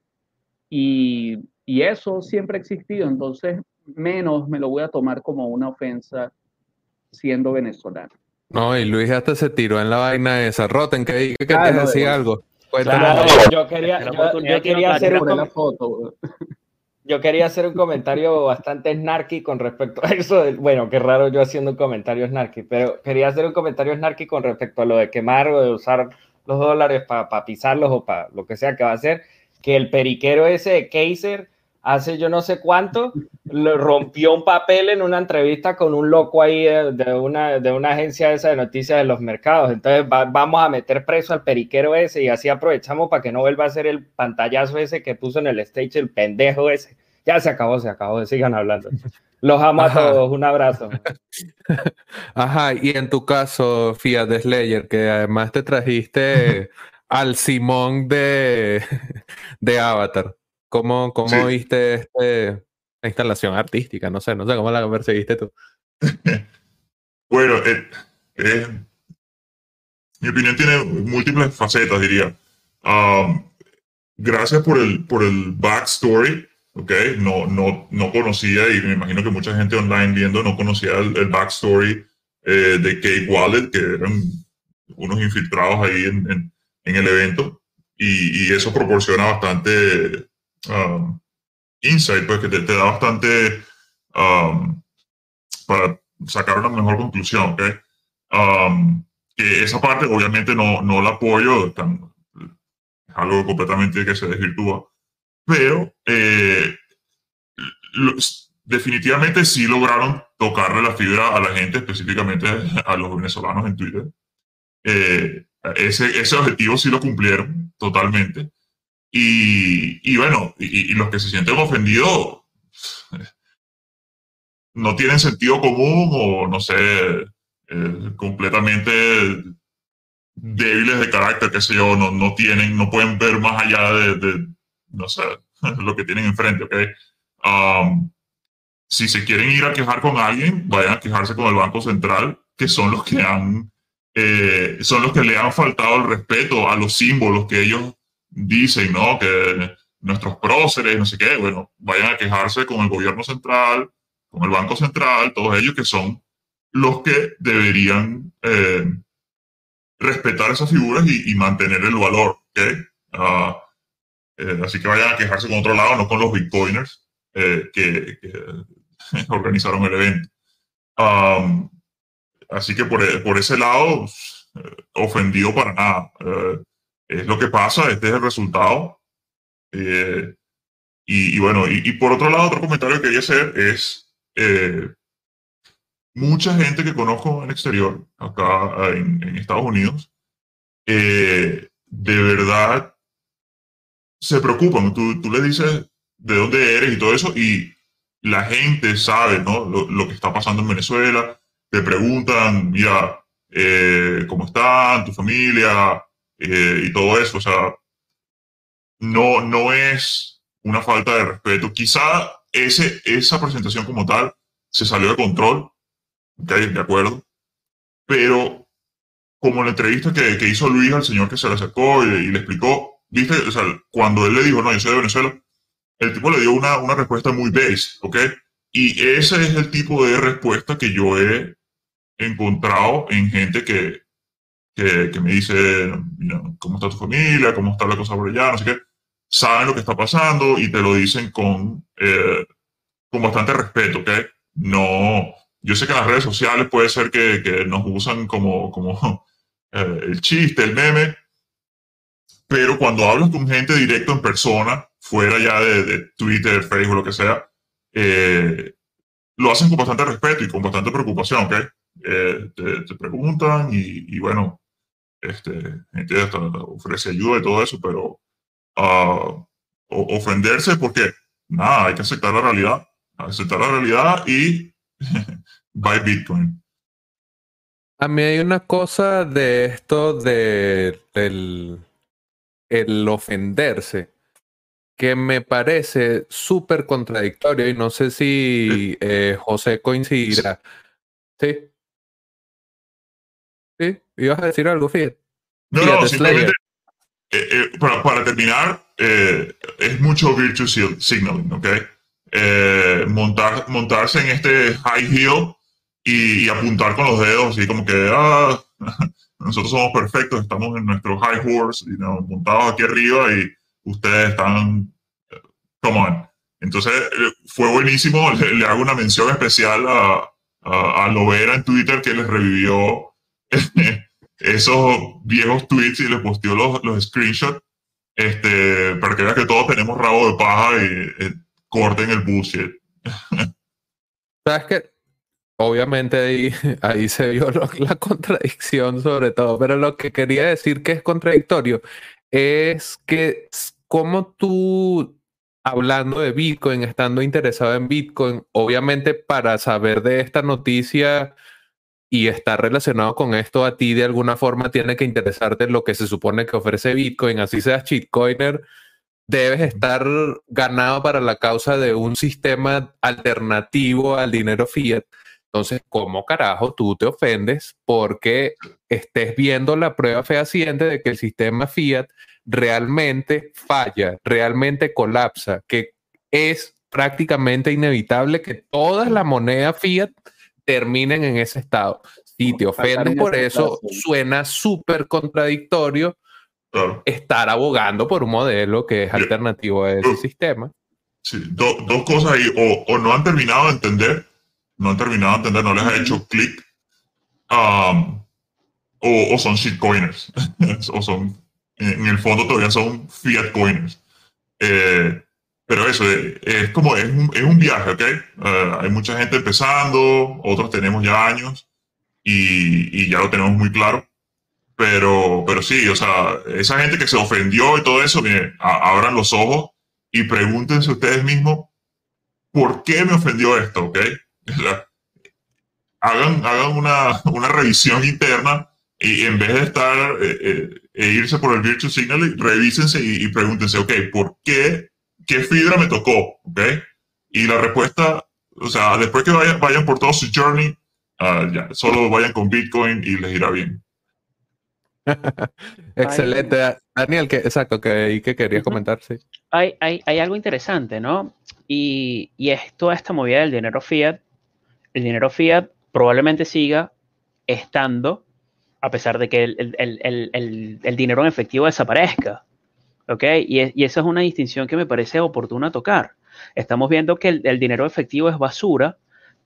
Y, y eso siempre ha existido, entonces menos me lo voy a tomar como una ofensa siendo venezolano. No, y Luis hasta se tiró en la vaina esa. Roten, que dije que Ah, te decía de- algo. Claro, yo quería, yo, quería hacer foto. yo quería hacer un comentario bastante snarky con respecto a eso. de- bueno, qué raro yo haciendo un comentario snarky, pero quería hacer un comentario snarky con respecto a lo de quemar o de usar los dólares para pisarlos o para lo que sea que va a hacer. Que el periquero ese de Kaiser hace yo no sé cuánto le rompió un papel en una entrevista con un loco ahí de, de una, de una agencia esa de noticias de los mercados. Entonces va- vamos a meter preso al periquero ese y así aprovechamos para que no vuelva a ser el pantallazo ese que puso en el stage el pendejo ese. Ya se acabó, se acabó, sigan hablando. Los amo a todos, un abrazo. Ajá, y en tu caso, Fiat Slayer, que además te trajiste al Simón de, de Avatar. ¿Cómo, cómo Sí. viste este, esta instalación artística? No sé, no sé cómo la percibiste tú. Bueno, eh, eh, mi opinión tiene múltiples facetas, diría. Um, gracias por el, por el backstory, ¿ok? No, no, no conocía, y me imagino que mucha gente online viendo no conocía el, el backstory eh, de Cake Wallet, que eran unos infiltrados ahí en, en, en el evento, y, y, eso proporciona bastante um, insight, pues que te, te da bastante um, para sacar una mejor conclusión, ¿ok? Um, que esa parte obviamente no, no la apoyo, tan, es algo completamente que se desvirtúa, pero eh, definitivamente sí lograron tocarle la fibra a la gente, específicamente a los venezolanos en Twitter. Eh, ese, ese objetivo sí lo cumplieron totalmente. Y, y bueno, y, y, los que se sienten ofendidos no tienen sentido común o no sé, eh, completamente débiles de carácter, qué sé yo, no, no tienen, no pueden ver más allá de, no sé, lo que tienen enfrente, ¿ok? Si se quieren ir a quejar con alguien, vayan a quejarse con el Banco Central, que son los que han, eh, son los que le han faltado el respeto a los símbolos que ellos dicen, ¿no? Que nuestros próceres, no sé qué, bueno, vayan a quejarse con el gobierno central, con el Banco Central, todos ellos que son los que deberían eh, respetar esas figuras y, y, mantener el valor, ¿ok? Uh, eh, así que vayan a quejarse con otro lado, no con los bitcoiners eh, que, que, organizaron el evento. Um, así que por, por ese lado, eh, ofendido para nada. Eh, es lo que pasa, este es el resultado. Eh, y, bueno, y, por otro lado, otro comentario que quería hacer es, mucha gente que conozco en el exterior, acá en, en Estados Unidos, de verdad se preocupan. Tú, tú le dices de dónde eres y todo eso, y la gente sabe ¿no? lo, lo, que está pasando en Venezuela, te preguntan, mira, eh, ¿cómo están? ¿Tu familia? Eh, y todo eso. O sea, no, no es una falta de respeto. Quizá ese, esa presentación como tal se salió de control, ¿okay? de acuerdo, pero como la entrevista que, que, hizo Luis al señor que se le acercó y, y le explicó, viste, o sea, cuando él le dijo, no, yo soy de Venezuela, el tipo le dio una, una respuesta muy base, ¿ok? Y ese es el tipo de respuesta que yo he encontrado en gente que, que, que me dice, ¿cómo está tu familia? ¿Cómo está la cosa por allá? No sé qué. Saben lo que está pasando y te lo dicen con, eh, con bastante respeto, ¿ok? No, yo sé que en las redes sociales puede ser que, que nos usan como, como eh, el chiste, el meme, pero cuando hablas con gente directo en persona, fuera ya de, de Twitter, Facebook, lo que sea, eh, lo hacen con bastante respeto y con bastante preocupación, ¿ok? Eh, te, te, preguntan y, y, bueno, este, gente hasta ofrece ayuda y todo eso, pero uh, ofenderse porque, nada, hay que aceptar la realidad, aceptar la realidad y buy Bitcoin. A mí hay una cosa de esto de, del el ofenderse que me parece súper contradictorio y no sé si eh, José coincidirá. Sí. Sí, ibas a decir algo, fíjate. No, no, simplemente eh, eh, para, para, terminar, eh, es mucho virtue signaling, ¿ok? Montar, montarse en este high heel y, y, apuntar con los dedos, así como que, ah, nosotros somos perfectos, estamos en nuestro high horse, you know, montados aquí arriba y ustedes están, come on. Entonces, fue buenísimo, le, le hago una mención especial a, a, a Lovera en Twitter que les revivió esos viejos tweets y les posteó los, los screenshots este, para que vean que todos tenemos rabo de paja y eh, corten el bullshit. ¿Sabes qué? Obviamente ahí, ahí se vio lo, la contradicción sobre todo, pero lo que quería decir que es contradictorio es que como tú, hablando de Bitcoin, estando interesado en Bitcoin, obviamente para saber de esta noticia y estar relacionado con esto a ti de alguna forma tiene que interesarte lo que se supone que ofrece Bitcoin, así seas shitcoiner, debes estar ganado para la causa de un sistema alternativo al dinero fiat. Entonces, ¿cómo carajo tú te ofendes porque estés viendo la prueba fehaciente de que el sistema fiat realmente falla, realmente colapsa, que es prácticamente inevitable que toda la moneda fiat terminen en ese estado. Si te ofendes por eso, suena súper contradictorio estar abogando por un modelo que es alternativo a ese sistema. Sí, dos cosas ahí, o, no han terminado de entender, no han terminado de entender, no les ha hecho clic, um, o, son shitcoiners, o son, en, el fondo todavía son fiat coiners. Eh, pero eso, eh, es, como, es un, es un viaje, ¿ok? Eh, hay mucha gente empezando, otros tenemos ya años y, y, ya lo tenemos muy claro. Pero, pero sí, o sea, esa gente que se ofendió y todo eso, abran los ojos y pregúntense ustedes mismos, ¿por qué me ofendió esto? ¿Ok? hagan hagan una, una revisión interna y en vez de estar eh, e irse por el virtual signal, revísense y, y, pregúntense, ok, ¿por qué ¿qué fibra me tocó? ¿Ok? Y la respuesta, o sea, después que vayan, vayan por todo su journey, uh, ya, solo vayan con Bitcoin y les irá bien. Excelente. Daniel, que, exacto, que, que quería comentar, sí. Hay, hay, hay, algo interesante, ¿no? Y, y es toda esta movida del dinero fiat. El dinero fiat probablemente siga estando, a pesar de que el, el, el, el dinero en efectivo desaparezca. ¿Ok? Y, esa es una distinción que me parece oportuna tocar. Estamos viendo que el, dinero efectivo es basura,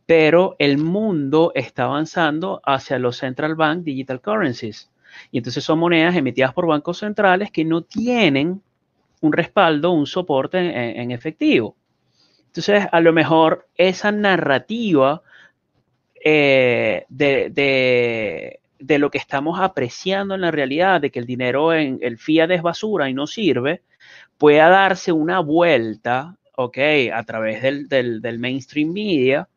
pero el mundo está avanzando hacia los central bank digital currencies. Y entonces son monedas emitidas por bancos centrales que no tienen un respaldo, un soporte en, efectivo. Entonces, a lo mejor esa narrativa eh, de, de lo que estamos apreciando en la realidad, de que el dinero en el fiat es basura y no sirve, pueda darse una vuelta, ¿ok? A través del, del, mainstream media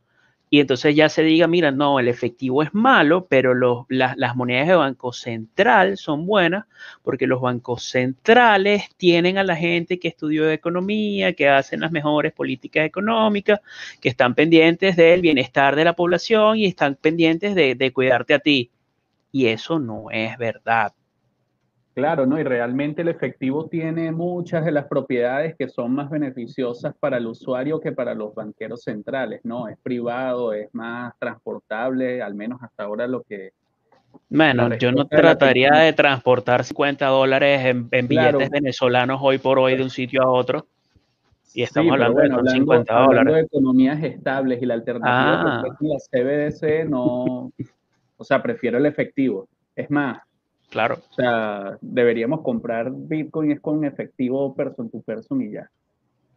y entonces ya se diga, mira, no, el efectivo es malo, pero los, las monedas de Banco Central son buenas porque los bancos centrales tienen a la gente que estudió economía, que hacen las mejores políticas económicas, que están pendientes del bienestar de la población y están pendientes de, de cuidarte a ti y eso no es verdad. Claro, ¿no? Y realmente el efectivo tiene muchas de las propiedades que son más beneficiosas para el usuario que para los banqueros centrales, ¿no? Es privado, es más transportable, al menos hasta ahora lo que... Bueno, yo no trataría de, transportar 50 dólares en, billetes venezolanos hoy por hoy de un sitio a otro. Y estamos hablando, de 50 dólares. de economías estables y la alternativa ah. la CBDC no, o sea, prefiero el efectivo. Es más, claro. O sea, deberíamos comprar Bitcoin es con efectivo person to person y ya.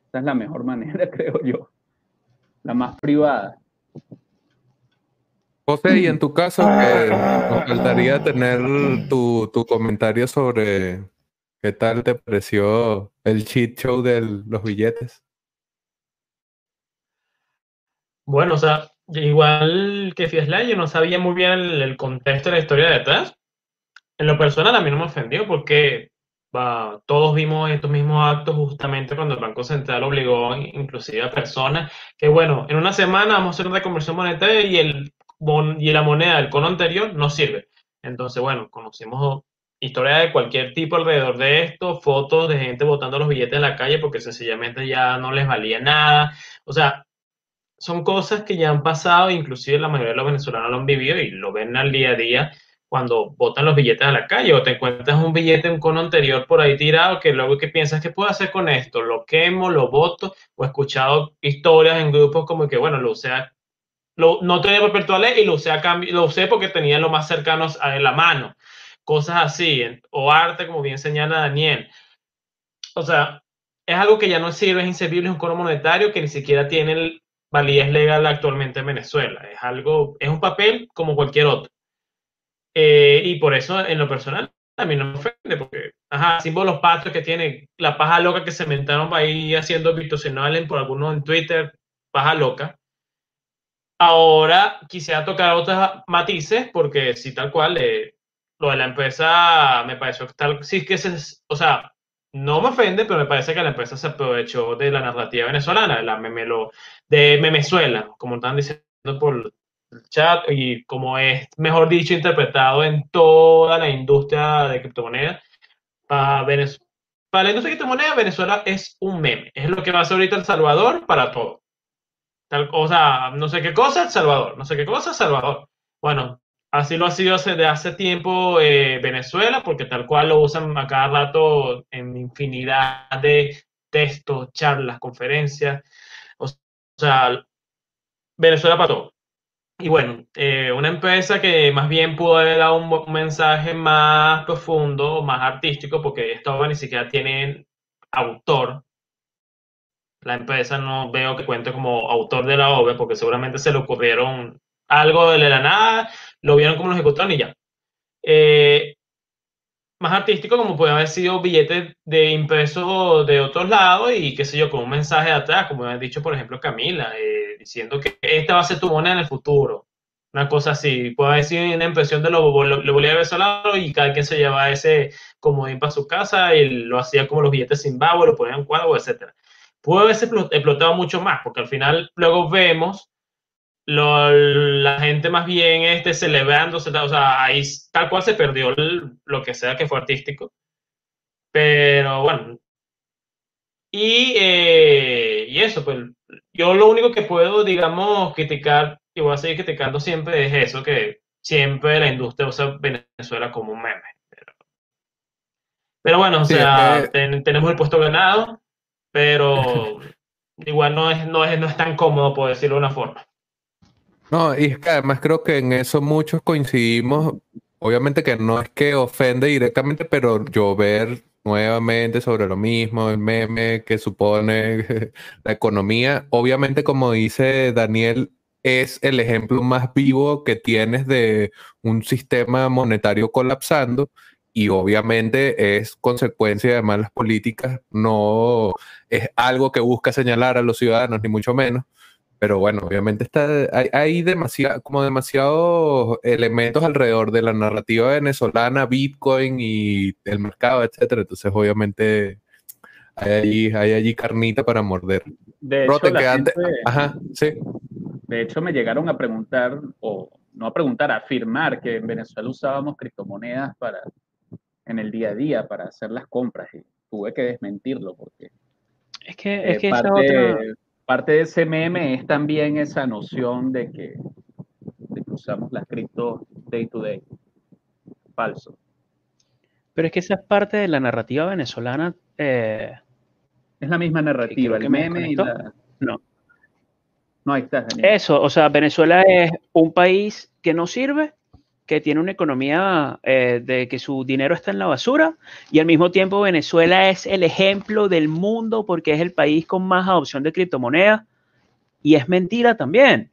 Esa es la mejor manera, creo yo. La más privada. José, y en tu caso, nos faltaría tener tu, tu, comentario sobre qué tal te pareció el cheat show de los billetes. Bueno, o sea, igual que Fiesla, yo no sabía muy bien el, contexto de la historia detrás. En lo personal a mí no me ofendió porque todos vimos estos mismos actos justamente cuando el Banco Central obligó inclusive a personas que, bueno, en una semana vamos a hacer una conversión monetaria y, el, y la moneda del cono anterior no sirve. Entonces, bueno, conocimos historia de cualquier tipo alrededor de esto, fotos de gente botando los billetes en la calle porque sencillamente ya no les valía nada. O sea, son cosas que ya han pasado, inclusive la mayoría de los venezolanos lo han vivido y lo ven al día a día cuando botan los billetes a la calle o te encuentras un billete un cono anterior por ahí tirado que luego que piensas que puedo hacer con esto, lo quemo, lo boto o he escuchado historias en grupos como que bueno, lo usé lo, no tenía papel toalé y lo usé a cambio, lo usé porque tenía lo más cercanos a la mano, cosas así, o arte como bien señala Daniel. O sea, es algo que ya no sirve, es inservible, es un cono monetario que ni siquiera tiene el, validez legal actualmente en Venezuela. Es algo, es un papel como cualquier otro. Eh, y por eso, en lo personal, a mí no me ofende, porque, ajá, símbolos patrios que tiene la paja loca que se inventaron ahí haciendo en por algunos en Twitter, paja loca. Ahora quisiera tocar otros matices, porque sí, tal cual, eh, lo de la empresa me pareció que tal, sí que es, o sea, no me ofende, pero me parece que la empresa se aprovechó de la narrativa venezolana, de la memelo, de Memezuela, como están diciendo por el chat, y como es, mejor dicho, interpretado en toda la industria de criptomonedas. Para, Venezuela, para la industria de criptomonedas, Venezuela es un meme. Es lo que va a hacer ahorita El Salvador para todo. tal cosa, no sé qué cosa, El Salvador, no sé qué cosa, Salvador. Bueno, así lo ha sido desde hace tiempo eh, Venezuela, porque tal cual lo usan a cada rato en infinidad de textos, charlas, conferencias. O sea, Venezuela para todo. Y bueno, eh, una empresa que más bien pudo haber dado un, mensaje más profundo, más artístico, porque esta ni siquiera tiene autor. La empresa no veo que cuente como autor de la obra, porque seguramente se le ocurrieron algo de la nada, lo vieron como lo ejecutaron y ya. Eh, más artístico, como puede haber sido billetes de impresos de otros lados y qué sé yo, con un mensaje de atrás, como ha dicho, por ejemplo, Camila, eh, diciendo que esta va a ser tu moneda en el futuro. Una cosa así. Puede haber sido una impresión de los lo, venezolanos y cada quien se llevaba ese comodín para su casa y lo hacía como los billetes Zimbabue, lo ponían en cuadro, etc. Puede haberse explotado mucho más, porque al final luego vemos la gente más bien este, celebrándose, o sea, ahí tal cual se perdió lo que sea que fue artístico. Pero bueno. Y, eh, y eso, pues yo lo único que puedo, digamos, criticar, y voy a seguir criticando siempre, es eso, que siempre la industria usa Venezuela como un meme. Pero, bueno, o sea, tenemos el puesto ganado, pero igual no es, no, es, no es tan cómodo, por decirlo de una forma. No, y es que además creo que en eso muchos coincidimos. Obviamente que no es que ofende directamente, pero llover nuevamente sobre lo mismo, el meme que supone la economía. Obviamente, como dice Daniel, es el ejemplo más vivo que tienes de un sistema monetario colapsando y obviamente es consecuencia de malas políticas, no es algo que busca señalar a los ciudadanos, ni mucho menos. Pero bueno, obviamente está, hay, hay demasiado, como demasiados elementos alrededor de la narrativa venezolana, Bitcoin y el mercado, etcétera. Entonces, obviamente, hay allí, hay allí carnita para morder. De hecho, Ajá, sí. De hecho, me llegaron a preguntar, o no a preguntar, a afirmar que en Venezuela usábamos criptomonedas para en el día a día para hacer las compras y tuve que desmentirlo porque es que, es que parte, parte de ese meme es también esa noción de que, usamos las cripto day to day. Falso. Pero es que esa es parte de la narrativa venezolana. Eh, es la misma narrativa, el meme y la... No. No, ahí está. Eso, o sea, Venezuela es un país que no sirve, que tiene una economía eh, de que su dinero está en la basura y al mismo tiempo Venezuela es el ejemplo del mundo porque es el país con más adopción de criptomonedas y es mentira también.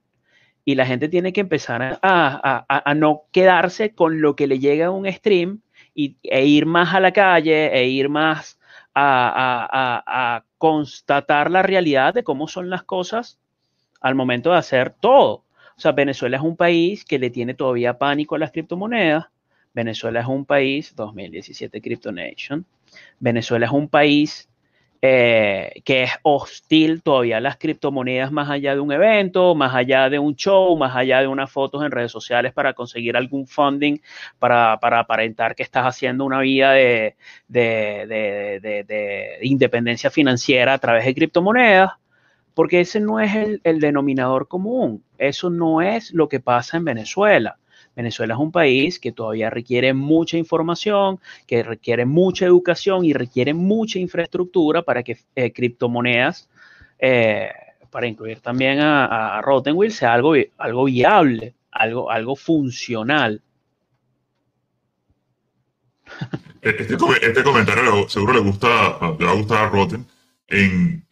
Y la gente tiene que empezar a, no quedarse con lo que le llega a un stream y, e ir más a la calle e ir más a constatar la realidad de cómo son las cosas al momento de hacer todo. O sea, Venezuela es un país que le tiene todavía pánico a las criptomonedas. Venezuela es un país, 2017 Crypto Nation, Venezuela es un país eh, que es hostil todavía a las criptomonedas más allá de un evento, más allá de un show, más allá de unas fotos en redes sociales para conseguir algún funding, para, aparentar que estás haciendo una vida de, de independencia financiera a través de criptomonedas porque ese no es el, denominador común. Eso no es lo que pasa en Venezuela. Venezuela es un país que todavía requiere mucha información, que requiere mucha educación y requiere mucha infraestructura para que eh, criptomonedas, eh, para incluir también a, a sea algo, viable, algo, funcional. Este, este comentario seguro le gusta, le va a gustar a Rotten. En,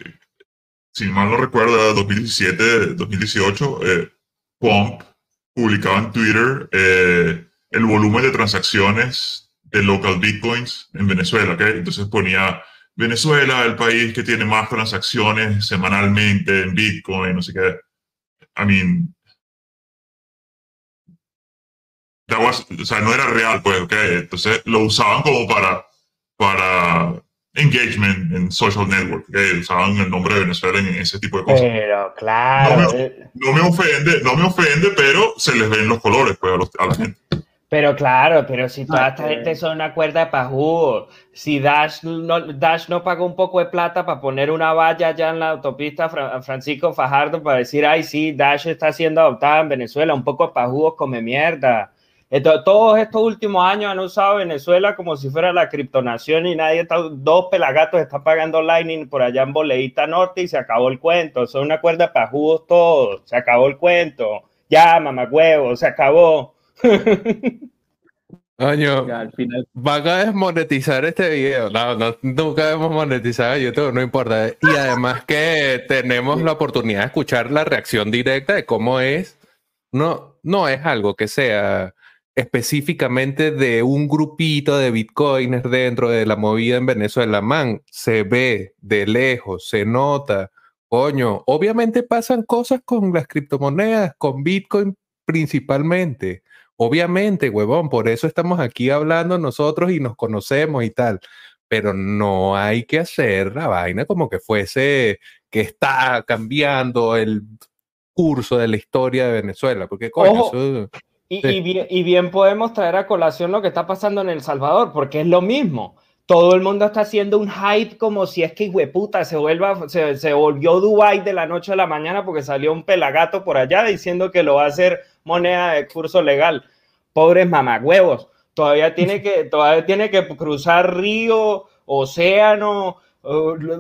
si mal no recuerdo, 2017, 2018, eh, Pump publicaba en Twitter eh, el volumen de transacciones de local bitcoins en Venezuela. Entonces ponía Venezuela, el país que tiene más transacciones semanalmente en bitcoin, no sé qué. I mean, o sea, no era real, pues, ¿ok? Entonces lo usaban como para, para engagement en social network, que usaban el nombre de Venezuela en ese tipo de cosas. Pero, claro. No me, ofende, no me ofende, pero se les ven los colores pues, a, la gente. Pero claro, pero si toda Ah, esta que- gente son una cuerda de pajú, si Dash no, Dash no pagó un poco de plata para poner una valla allá en la autopista Fra- Francisco Fajardo para decir, ay, sí, Dash está siendo adoptada en Venezuela, un poco de pajú come mierda. Entonces, todos estos últimos años han usado Venezuela como si fuera la criptonación y nadie está, dos pelagatos están pagando Lightning por allá en Boleíta Norte y se acabó el cuento. Son una cuerda de pajudos todos, se acabó el cuento. Ya, mamagüevo, se acabó. Coño, van a desmonetizar este video. No, no, nunca hemos monetizado a YouTube, no importa. Y además que tenemos la oportunidad de escuchar la reacción directa de cómo es. No, no es algo que sea específicamente de un grupito de bitcoiners dentro de la movida en Venezuela. Man, se ve de lejos, se nota. Coño, obviamente pasan cosas con las criptomonedas, con Bitcoin principalmente. Obviamente, huevón, por eso estamos aquí hablando nosotros y nos conocemos y tal. Pero no hay que hacer la vaina como que fuese que está cambiando el curso de la historia de Venezuela. Porque, coño, Ojo. eso- Y, Sí. y bien, y bien podemos traer a colación lo que está pasando en El Salvador, porque es lo mismo. Todo el mundo está haciendo un hype como si es que hueputa se vuelva, se, se volvió Dubai de la noche a la mañana porque salió un pelagato por allá diciendo que lo va a hacer moneda de curso legal. Pobres mamagüevos. Todavía tiene que, todavía tiene que cruzar río, océano,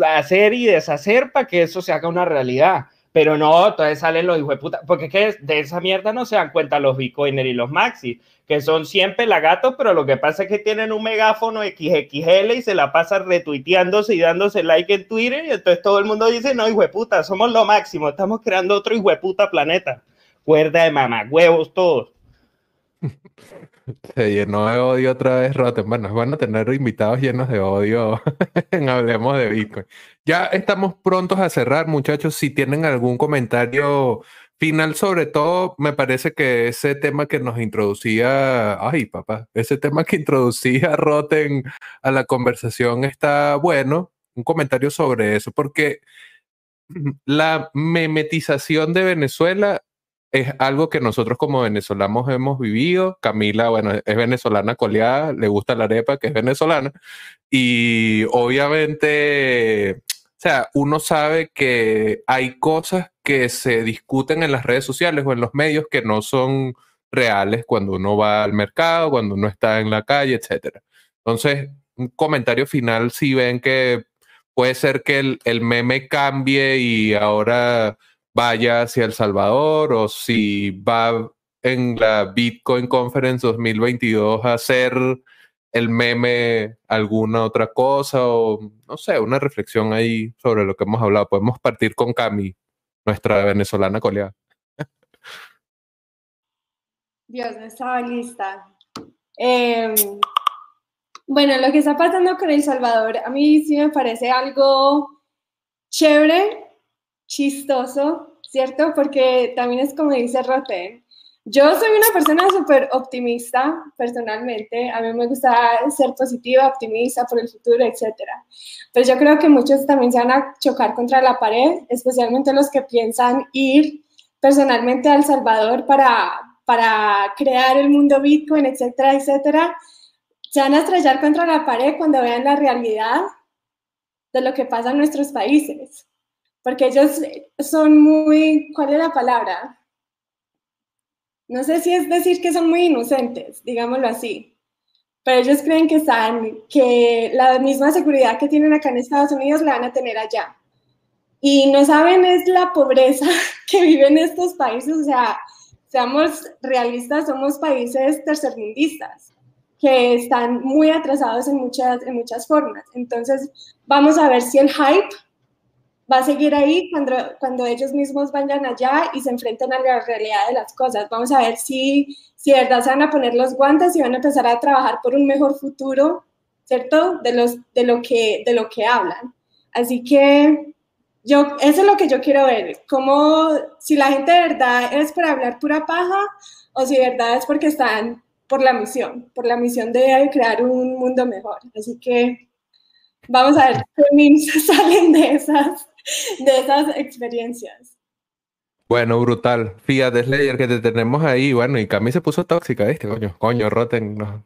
hacer y deshacer para que eso se haga una realidad. Pero no, entonces salen los hijos de puta, porque es que de esa mierda no se dan cuenta los bitcoiners y los maxis, que son siempre pelagatos, pero lo que pasa es que tienen un megáfono XXL y se la pasan retuiteándose y dándose like en Twitter, y entonces todo el mundo dice, no, hijo de puta, somos lo máximo, estamos creando otro hijo de puta planeta. Cuerda de mamagüevos todos. Se llenó de odio otra vez Rotten. Bueno, es bueno tener invitados llenos de odio en Hablemos de Bitcoin. Ya estamos prontos a cerrar, muchachos. Si tienen algún comentario final, sobre todo, me parece que ese tema que nos introducía, ay, papá, ese tema que introducía Rotten a la conversación está bueno. Un comentario sobre eso, porque la memetización de Venezuela es algo que nosotros como venezolanos hemos vivido. Camila, bueno, es venezolana coleada, le gusta la arepa, que es venezolana. Y obviamente, o sea, uno sabe que hay cosas que se discuten en las redes sociales o en los medios que no son reales cuando uno va al mercado, cuando uno está en la calle, etcétera. Entonces, un comentario final, si ven que puede ser que el, el meme cambie y ahora vaya hacia El Salvador o si va en la Bitcoin Conference 2022 a hacer el meme alguna otra cosa o no sé, una reflexión ahí sobre lo que hemos hablado. Podemos partir con Cami, nuestra venezolana coleada. Dios, no estaba lista. Eh, bueno, lo que está pasando con El Salvador, a mí sí me parece algo chévere, chistoso, ¿cierto? Porque también es como dice Roten. Yo soy una persona súper optimista, personalmente. A mí me gusta ser positiva, optimista por el futuro, etc. Pero yo creo que muchos también se van a chocar contra la pared, especialmente los que piensan ir personalmente a El Salvador para, para crear el mundo Bitcoin, etcétera, etcétera. Se van a estrellar contra la pared cuando vean la realidad de lo que pasa en nuestros países. Porque ellos son muy, ¿cuál es la palabra? No sé si es decir que son muy inocentes, digámoslo así. Pero ellos creen que están, que la misma seguridad que tienen acá en Estados Unidos la van a tener allá. Y no saben es la pobreza que viven estos países, o sea, seamos realistas, somos países tercermundistas que están muy atrasados en muchas, en muchas formas. Entonces, vamos a ver si el hype va a seguir ahí cuando, cuando ellos mismos vayan allá y se enfrenten a la realidad de las cosas. Vamos a ver si, si de verdad se van a poner los guantes y van a empezar a trabajar por un mejor futuro, ¿cierto? De, los, de, lo, que, de lo que hablan. Así que yo, eso es lo que yo quiero ver, como si la gente de verdad es por hablar pura paja o si de verdad es porque están por la misión, por la misión de crear un mundo mejor. Así que vamos a ver qué memes salen de esas, de esas experiencias. Bueno, brutal. Fíjate, Slayer, que te tenemos ahí. Bueno, y Cami se puso tóxica, ¿viste? Coño, coño, Rotten. no.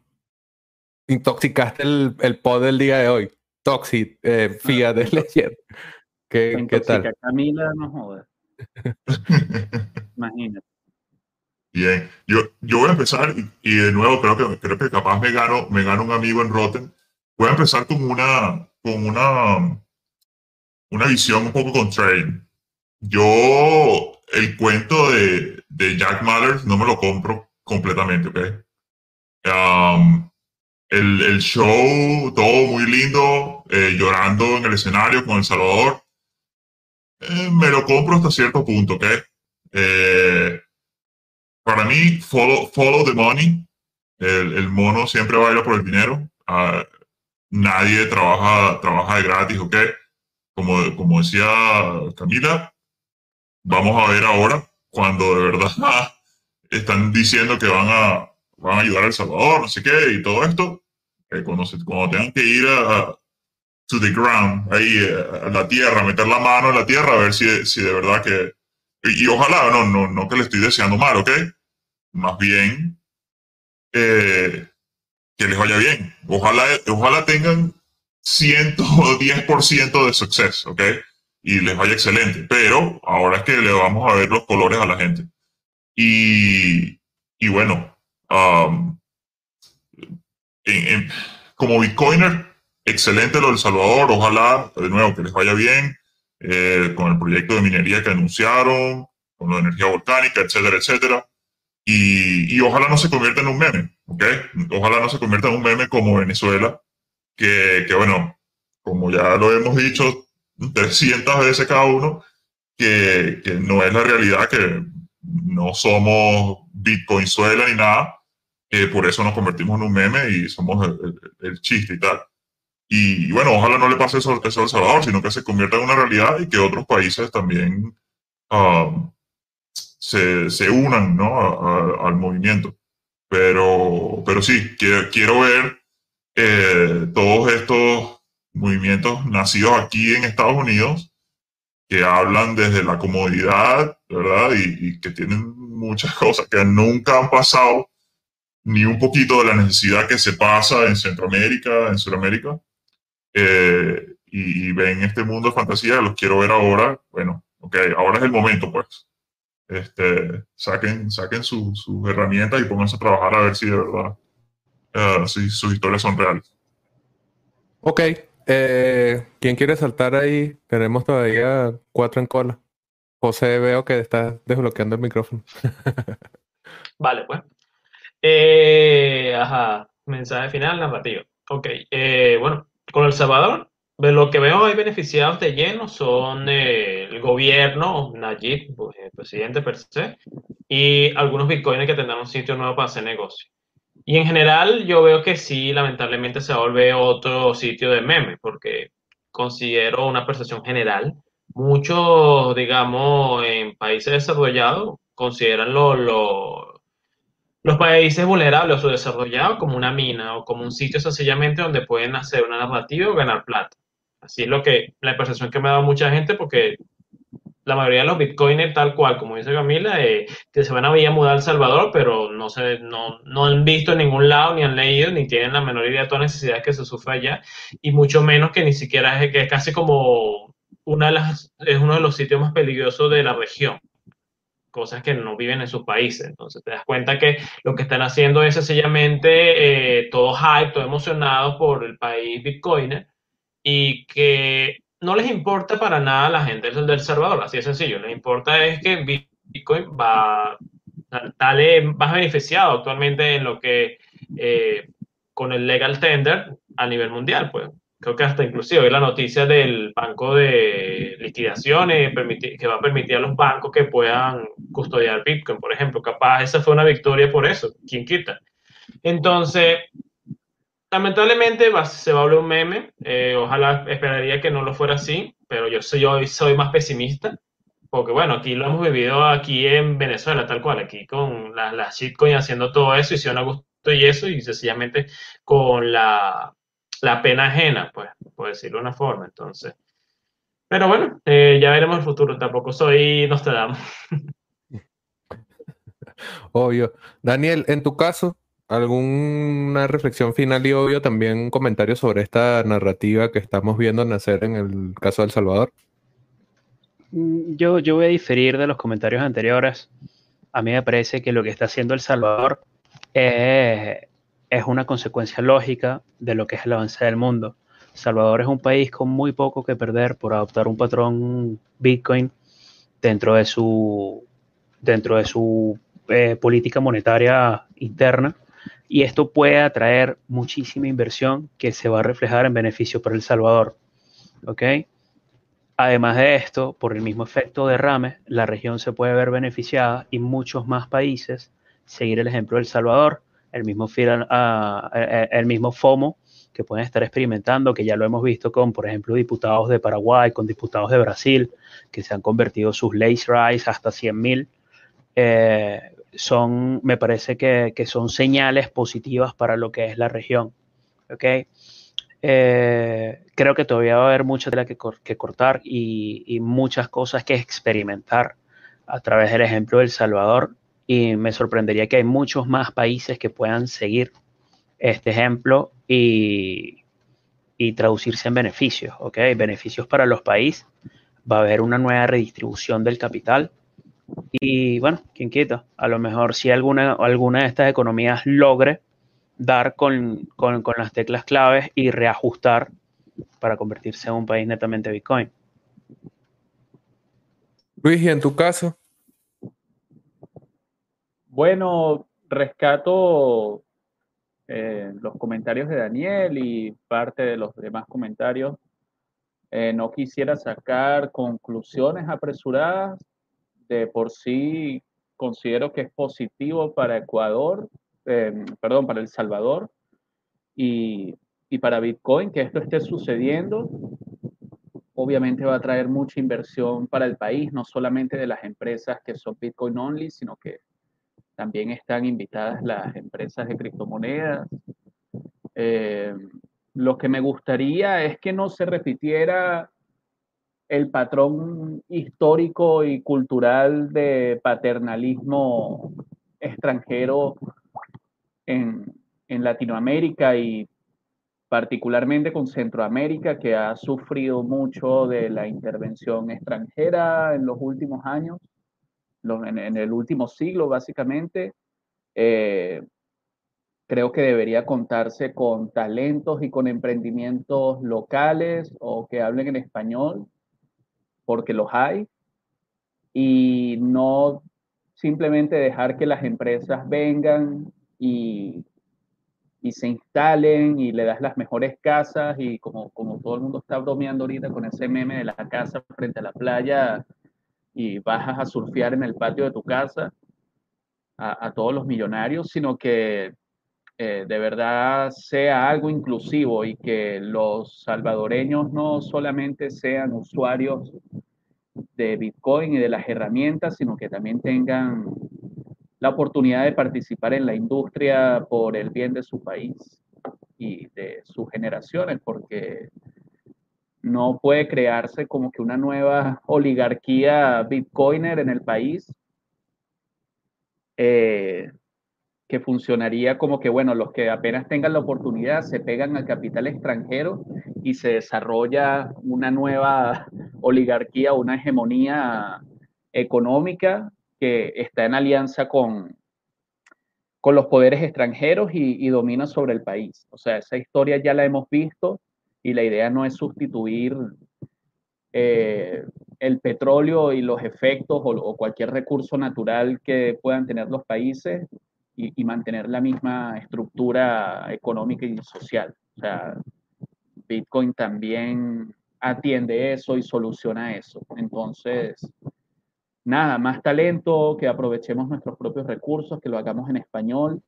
Intoxicaste el, el pod del día de hoy. Toxic, eh, fíjate, Slayer. ¿Qué, qué tal? Camila, no jodas. Imagínate. Bien, yo, yo voy a empezar y, y de nuevo creo que, creo que capaz me gano, me gano un amigo en Rotten. Voy a empezar con una, con una, una visión un poco contraria. Yo el cuento de, de Jack Mallers no me lo compro completamente, ¿ok? Um, el, el show, todo muy lindo, eh, llorando en el escenario con El Salvador, eh, me lo compro hasta cierto punto, ¿ok? Eh, para mí, follow, follow the money. El, el mono siempre baila por el dinero. Ah, nadie trabaja, trabaja de gratis, ¿ok? Como, como decía Camila, vamos a ver ahora cuando de verdad están diciendo que van a, van a ayudar a El Salvador, no sé qué, y todo esto. eh, cuando, se- cuando tengan que ir a, to the ground, ahí eh, a la tierra, meter la mano en la tierra, a ver si, si de verdad que... Y, y ojalá, no, no, no que le estoy deseando mal, ¿ok? Más bien eh, que les vaya bien. Ojalá, ojalá tengan 110% de suceso, ¿ok? Y les vaya excelente. Pero ahora es que le vamos a ver los colores a la gente. Y, y bueno, um, en- en- como Bitcoiner, excelente lo del Salvador. Ojalá, de nuevo, que les vaya bien eh, con el proyecto de minería que anunciaron, con de energía volcánica, etcétera, etcétera. Y, y ojalá no se convierta en un meme, ¿ok? Ojalá no se convierta en un meme como Venezuela, que, que bueno, como ya lo hemos dicho 300 veces cada uno, que, que no es la realidad, que no somos Bitcoinzuela ni nada, que por eso nos convertimos en un meme y somos el, el- el chiste y tal. Y, y bueno, ojalá no le pase eso, eso a El Salvador, sino que se convierta en una realidad y que otros países también um, se, se unan ¿no? al movimiento. Pero, pero sí, quiero, quiero ver eh, todos estos movimientos nacidos aquí en Estados Unidos que hablan desde la comodidad, ¿verdad? Y, que tienen muchas cosas que nunca han pasado ni un poquito de la necesidad que se pasa en Centroamérica, en Sudamérica, eh, y, y ven este mundo de fantasía, los quiero ver ahora, bueno, ok, ahora es el momento, pues. Este, saquen, saquen su- sus herramientas y pónganse a trabajar a ver si de verdad eh, si sus historias son reales. Ok. eh, ¿quién quiere saltar ahí? Tenemos todavía cuatro en cola. José, veo que está desbloqueando el micrófono. Vale, pues. Eh, ajá, mensaje final, narrativo. Ok, eh, bueno, con El Salvador, de lo que veo hay beneficiados de lleno son eh, el gobierno, Nayib, pues, el presidente per se, y algunos bitcoins que tendrán un sitio nuevo para hacer negocio. Y en general yo veo que sí, lamentablemente se volver otro sitio de memes, porque considero una percepción general. Muchos, digamos, en países desarrollados consideran lo, lo- los países vulnerables o subdesarrollados como una mina o como un sitio sencillamente donde pueden hacer una narrativa o ganar plata. Así es lo que, la percepción que me ha dado mucha gente porque la mayoría de los bitcoiners, tal cual, como dice Camila, eh, que se van a ir a mudar a El Salvador, pero no, se, no, no han visto en ningún lado, ni han leído, ni tienen la menor idea de todas las necesidades que se sufre allá, y mucho menos que ni siquiera es, que es casi como una de las, es uno de los sitios más peligrosos de la región cosas que no viven en sus países. Entonces te das cuenta que lo que están haciendo es sencillamente eh, todo hype, todo emocionado por el país Bitcoiner y que no les importa para nada a la gente del Salvador, así de sencillo. Les importa es que Bitcoin va, dale, más beneficiado actualmente en lo que eh, con el legal tender a nivel mundial, pues. Creo que hasta inclusive la noticia del banco de liquidaciones que va a permitir a los bancos que puedan custodiar Bitcoin, por ejemplo. Capaz esa fue una victoria por eso. ¿Quién quita? Entonces, lamentablemente va- se va a volver un meme. Eh, ojalá esperaría que no lo fuera así, pero yo soy, yo soy más pesimista. Porque bueno, aquí lo hemos vivido aquí en Venezuela, tal cual, aquí con las la shitcoin haciendo todo eso, hicieron a gusto y eso, y sencillamente con la, la pena ajena, pues, por decirlo de una forma. Entonces, Pero bueno, eh, ya veremos el futuro. Tampoco soy Nostradamus. Obvio. Daniel, en tu caso, ¿alguna reflexión final y obvio también un comentario sobre esta narrativa que estamos viendo nacer en el caso de El Salvador? Mm, Yo, yo voy a diferir de los comentarios anteriores. A mí me parece que lo que está haciendo El Salvador es, es una consecuencia lógica de lo que es el avance del mundo. Salvador es un país con muy poco que perder por adoptar un patrón Bitcoin dentro de su, dentro de su eh, política monetaria interna y esto puede atraer muchísima inversión que se va a reflejar en beneficio para El Salvador. ¿Ok? Además de esto, por el mismo efecto derrame, la región se puede ver beneficiada y muchos más países seguir el ejemplo del Salvador, el mismo, ah, eh, el mismo FOMO que pueden estar experimentando, que ya lo hemos visto con, por ejemplo, diputados de Paraguay, con diputados de Brasil, que se han convertido sus late rise hasta 100 mil. Eh, son, me parece que, que, son señales positivas para lo que es la región. ¿ok? Eh, creo que todavía va a haber mucha tela que, que cortar y, y, muchas cosas que experimentar a través del ejemplo del Salvador y me sorprendería que hay muchos más países que puedan seguir este ejemplo y, y traducirse en beneficios, ¿ok? Beneficios para los países. Va a haber una nueva redistribución del capital y bueno, quién quita, a lo mejor si alguna, alguna de estas economías logre dar con, con, con, las teclas claves y reajustar para convertirse en un país netamente Bitcoin. Luis, ¿y en tu caso? Bueno, rescato eh, los comentarios de Daniel y parte de los demás comentarios. Eh, no quisiera sacar conclusiones apresuradas. De por sí considero que es positivo para Ecuador eh, perdón, para El Salvador y, para Bitcoin que esto esté sucediendo. Obviamente va a traer mucha inversión para el país, no solamente de las empresas que son Bitcoin only, sino que también están invitadas las empresas de criptomonedas. Eh, lo que me gustaría es que no se repitiera el patrón histórico y cultural de paternalismo extranjero en, en Latinoamérica y particularmente con Centroamérica, que ha sufrido mucho de la intervención extranjera en los últimos años, en, el último siglo básicamente. Eh, creo que debería contarse con talentos y con emprendimientos locales o que hablen en español, porque los hay, y no simplemente dejar que las empresas vengan y, y, se instalen y le das las mejores casas y como, como todo el mundo está bromeando ahorita con ese meme de la casa frente a la playa y bajas a surfear en el patio de tu casa a, a todos los millonarios, sino que eh, de verdad sea algo inclusivo y que los salvadoreños no solamente sean usuarios de Bitcoin y de las herramientas, sino que también tengan la oportunidad de participar en la industria por el bien de su país y de sus generaciones, porque no puede crearse como que una nueva oligarquía bitcoiner en el país eh, que funcionaría como que, bueno, los que apenas tengan la oportunidad se pegan al capital extranjero y se desarrolla una nueva oligarquía, una hegemonía económica que está en alianza con, con los poderes extranjeros y, y, domina sobre el país. O sea, esa historia ya la hemos visto y la idea no es sustituir eh, el petróleo y los efectos o, o, cualquier recurso natural que puedan tener los países y, mantener la misma estructura económica y social. O sea, Bitcoin también atiende eso y soluciona eso. Entonces, nada, más talento, que aprovechemos nuestros propios recursos, que lo hagamos en español.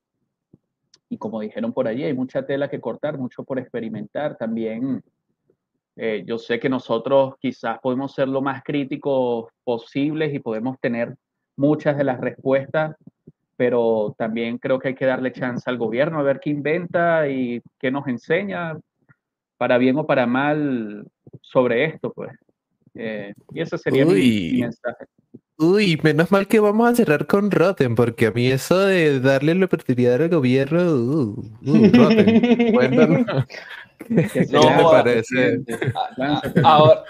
Y como dijeron por allí, hay mucha tela que cortar, mucho por experimentar. También eh, yo sé que nosotros quizás podemos ser lo más críticos posibles y podemos tener muchas de las respuestas, pero también creo que hay que darle chance al gobierno a ver qué inventa y qué nos enseña, para bien o para mal, sobre esto, pues. Eh, y ese sería mi, mensaje. Uy, menos mal que vamos a cerrar con Rotten, porque a mí eso de darle la oportunidad al gobierno, uh, uh, Rotten. Cuéntanos. ¿Qué No, te parece? Ahora,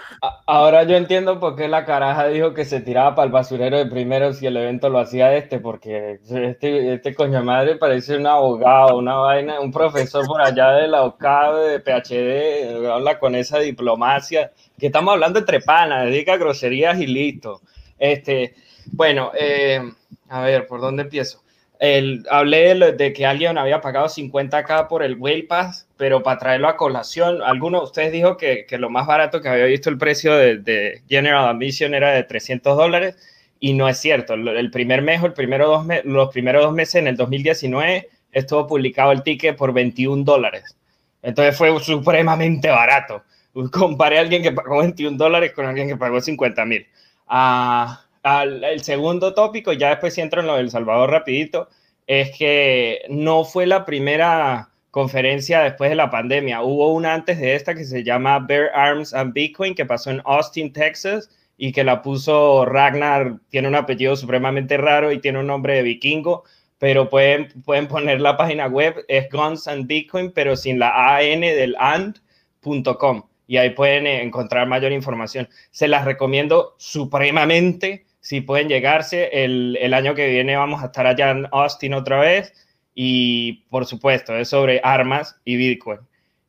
ahora yo entiendo por qué la caraja dijo que se tiraba para el basurero de primero si el evento lo hacía este, porque este, este coño madre parece un abogado, una vaina, un profesor por allá de la OCAB, de PhD, habla con esa diplomacia, que estamos hablando entre panas, dedica groserías y listo. Este, bueno, eh, a ver, ¿por dónde empiezo? El, hablé de, que alguien había pagado 50k por el Whale Pass, pero para traerlo a colación, alguno de ustedes dijo que, que lo más barato que había visto el precio de, de General Admission era de 300 dólares, y no es cierto. El primer mes, el primero dos me- los primeros dos meses en el 2019 estuvo publicado el ticket por 21 dólares. Entonces fue supremamente barato. Comparé a alguien que pagó 21 dólares con alguien que pagó 50 mil. Ah, al- el segundo tópico, ya después si entro en lo del Salvador rapidito, es que no fue la primera conferencia después de la pandemia. Hubo una antes de esta que se llama Bear Arms and Bitcoin, que pasó en Austin, Texas, y que la puso Ragnar, tiene un apellido supremamente raro y tiene un nombre de vikingo, pero pueden, pueden poner la página web, es Guns and Bitcoin, pero sin la AN del and.com. Y ahí pueden eh, encontrar mayor información. Se las recomiendo supremamente si pueden llegarse. El, el año que viene vamos a estar allá en Austin otra vez. Y por supuesto, es sobre armas y Bitcoin.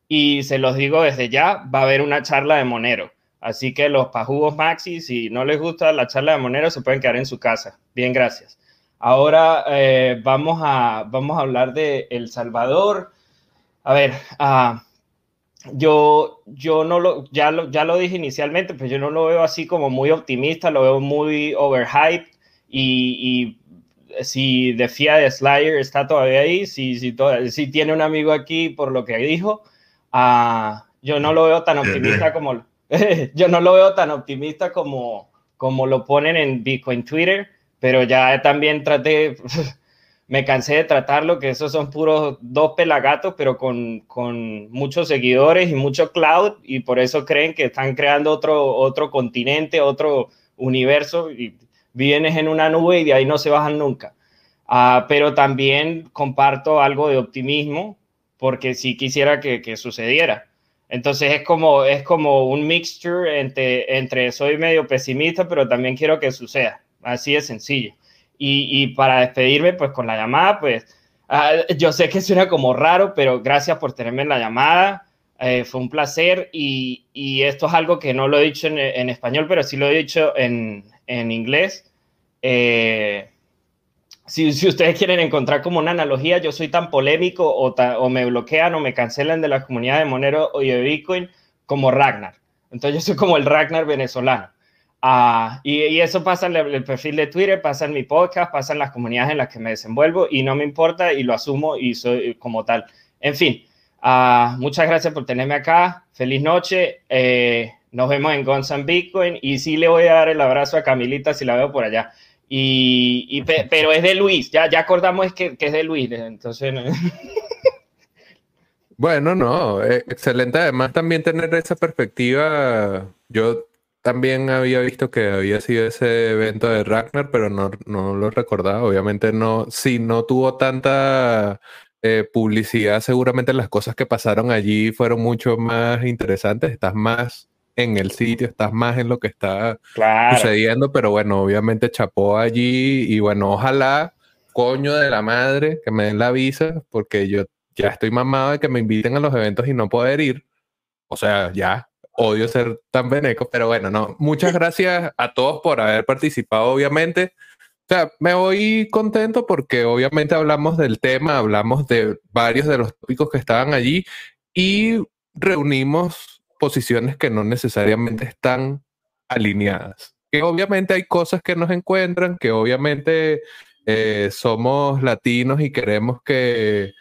Y se los digo desde ya, va a haber una charla de Monero. Así que los pajugos maxi, si no les gusta la charla de Monero, se pueden quedar en su casa. Bien, gracias. Ahora eh, vamos, a, vamos a hablar de El Salvador. A ver, ah, yo, yo no lo ya, lo, ya lo dije inicialmente, pero yo no lo veo así como muy optimista, lo veo muy overhyped. Y, y si de FIA de Slayer está todavía ahí, si, si, to- si tiene un amigo aquí por lo que dijo, ah, yo no lo veo tan optimista como yo no lo veo tan optimista como, como lo ponen en Bitcoin Twitter, pero ya también traté, me cansé de tratarlo, que esos son puros dos pelagatos, pero con, con muchos seguidores y mucho cloud, y por eso creen que están creando otro, otro continente, otro universo, y viven en una nube y de ahí no se bajan nunca. Ah, pero también comparto algo de optimismo, porque sí quisiera que, que sucediera. Entonces es como, es como un mixture entre, entre soy medio pesimista, pero también quiero que suceda. Así de sencillo. Y, y para despedirme, pues con la llamada, pues ah, yo sé que suena como raro, pero gracias por tenerme en la llamada. Eh, fue un placer y, y esto es algo que no lo he dicho en, en español, pero sí lo he dicho en, en inglés. Eh, si, si, ustedes quieren encontrar como una analogía, yo soy tan polémico o, ta, o, me bloquean o me cancelan de la comunidad de Monero y de Bitcoin como Ragnar. Entonces yo soy como el Ragnar venezolano. Uh, y, y, eso pasa en el, el, perfil de Twitter, pasa en mi podcast, pasa en las comunidades en las que me desenvuelvo y no me importa y lo asumo y soy como tal. En fin, uh, muchas gracias por tenerme acá. Feliz noche. Eh, nos vemos en Guns and Bitcoin y sí le voy a dar el abrazo a Camilita si la veo por allá. Y, y pe, pero es de Luis, ya, ya acordamos que, que es de Luis, entonces... No. Bueno, no, eh, excelente. Además, también tener esa perspectiva. Yo también había visto que había sido ese evento de Ragnar, pero no, no lo recordaba. Obviamente, no, si no tuvo tanta eh, publicidad, seguramente las cosas que pasaron allí fueron mucho más interesantes. Estás más en el sitio, estás más en lo que está claro. sucediendo, pero bueno, obviamente chapó allí y bueno, ojalá, coño de la madre, que me den la visa, porque yo ya estoy mamado de que me inviten a los eventos y no poder ir. O sea, ya odio ser tan veneco, pero bueno, no. Muchas gracias a todos por haber participado, obviamente. O sea, me voy contento porque obviamente hablamos del tema, hablamos de varios de los tópicos que estaban allí y reunimos posiciones que no necesariamente están alineadas. Que obviamente hay cosas que nos encuentran, que obviamente eh, somos latinos y queremos que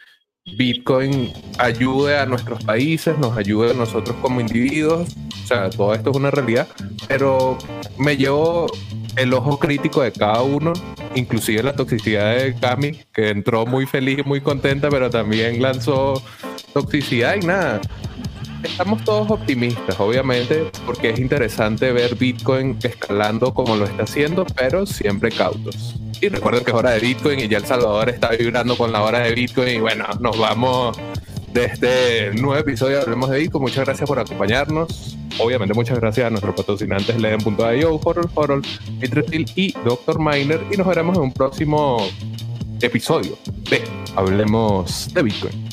Bitcoin ayude a nuestros países, nos ayude a nosotros como individuos. O sea, todo esto es una realidad, pero me llevo el ojo crítico de cada uno, inclusive la toxicidad de Cami, que entró muy feliz y muy contenta, pero también lanzó toxicidad y nada estamos todos optimistas, obviamente, porque es interesante ver Bitcoin escalando como lo está haciendo, pero siempre cautos. Y recuerden que es hora de Bitcoin y ya El Salvador está vibrando con la hora de Bitcoin y bueno, nos vamos de este nuevo episodio Hablemos de Bitcoin. Muchas gracias por acompañarnos. Obviamente muchas gracias a nuestros patrocinantes Leden.io, Horror Horror, Mitretil y Dr. Miner y nos veremos en un próximo episodio de Hablemos de Bitcoin.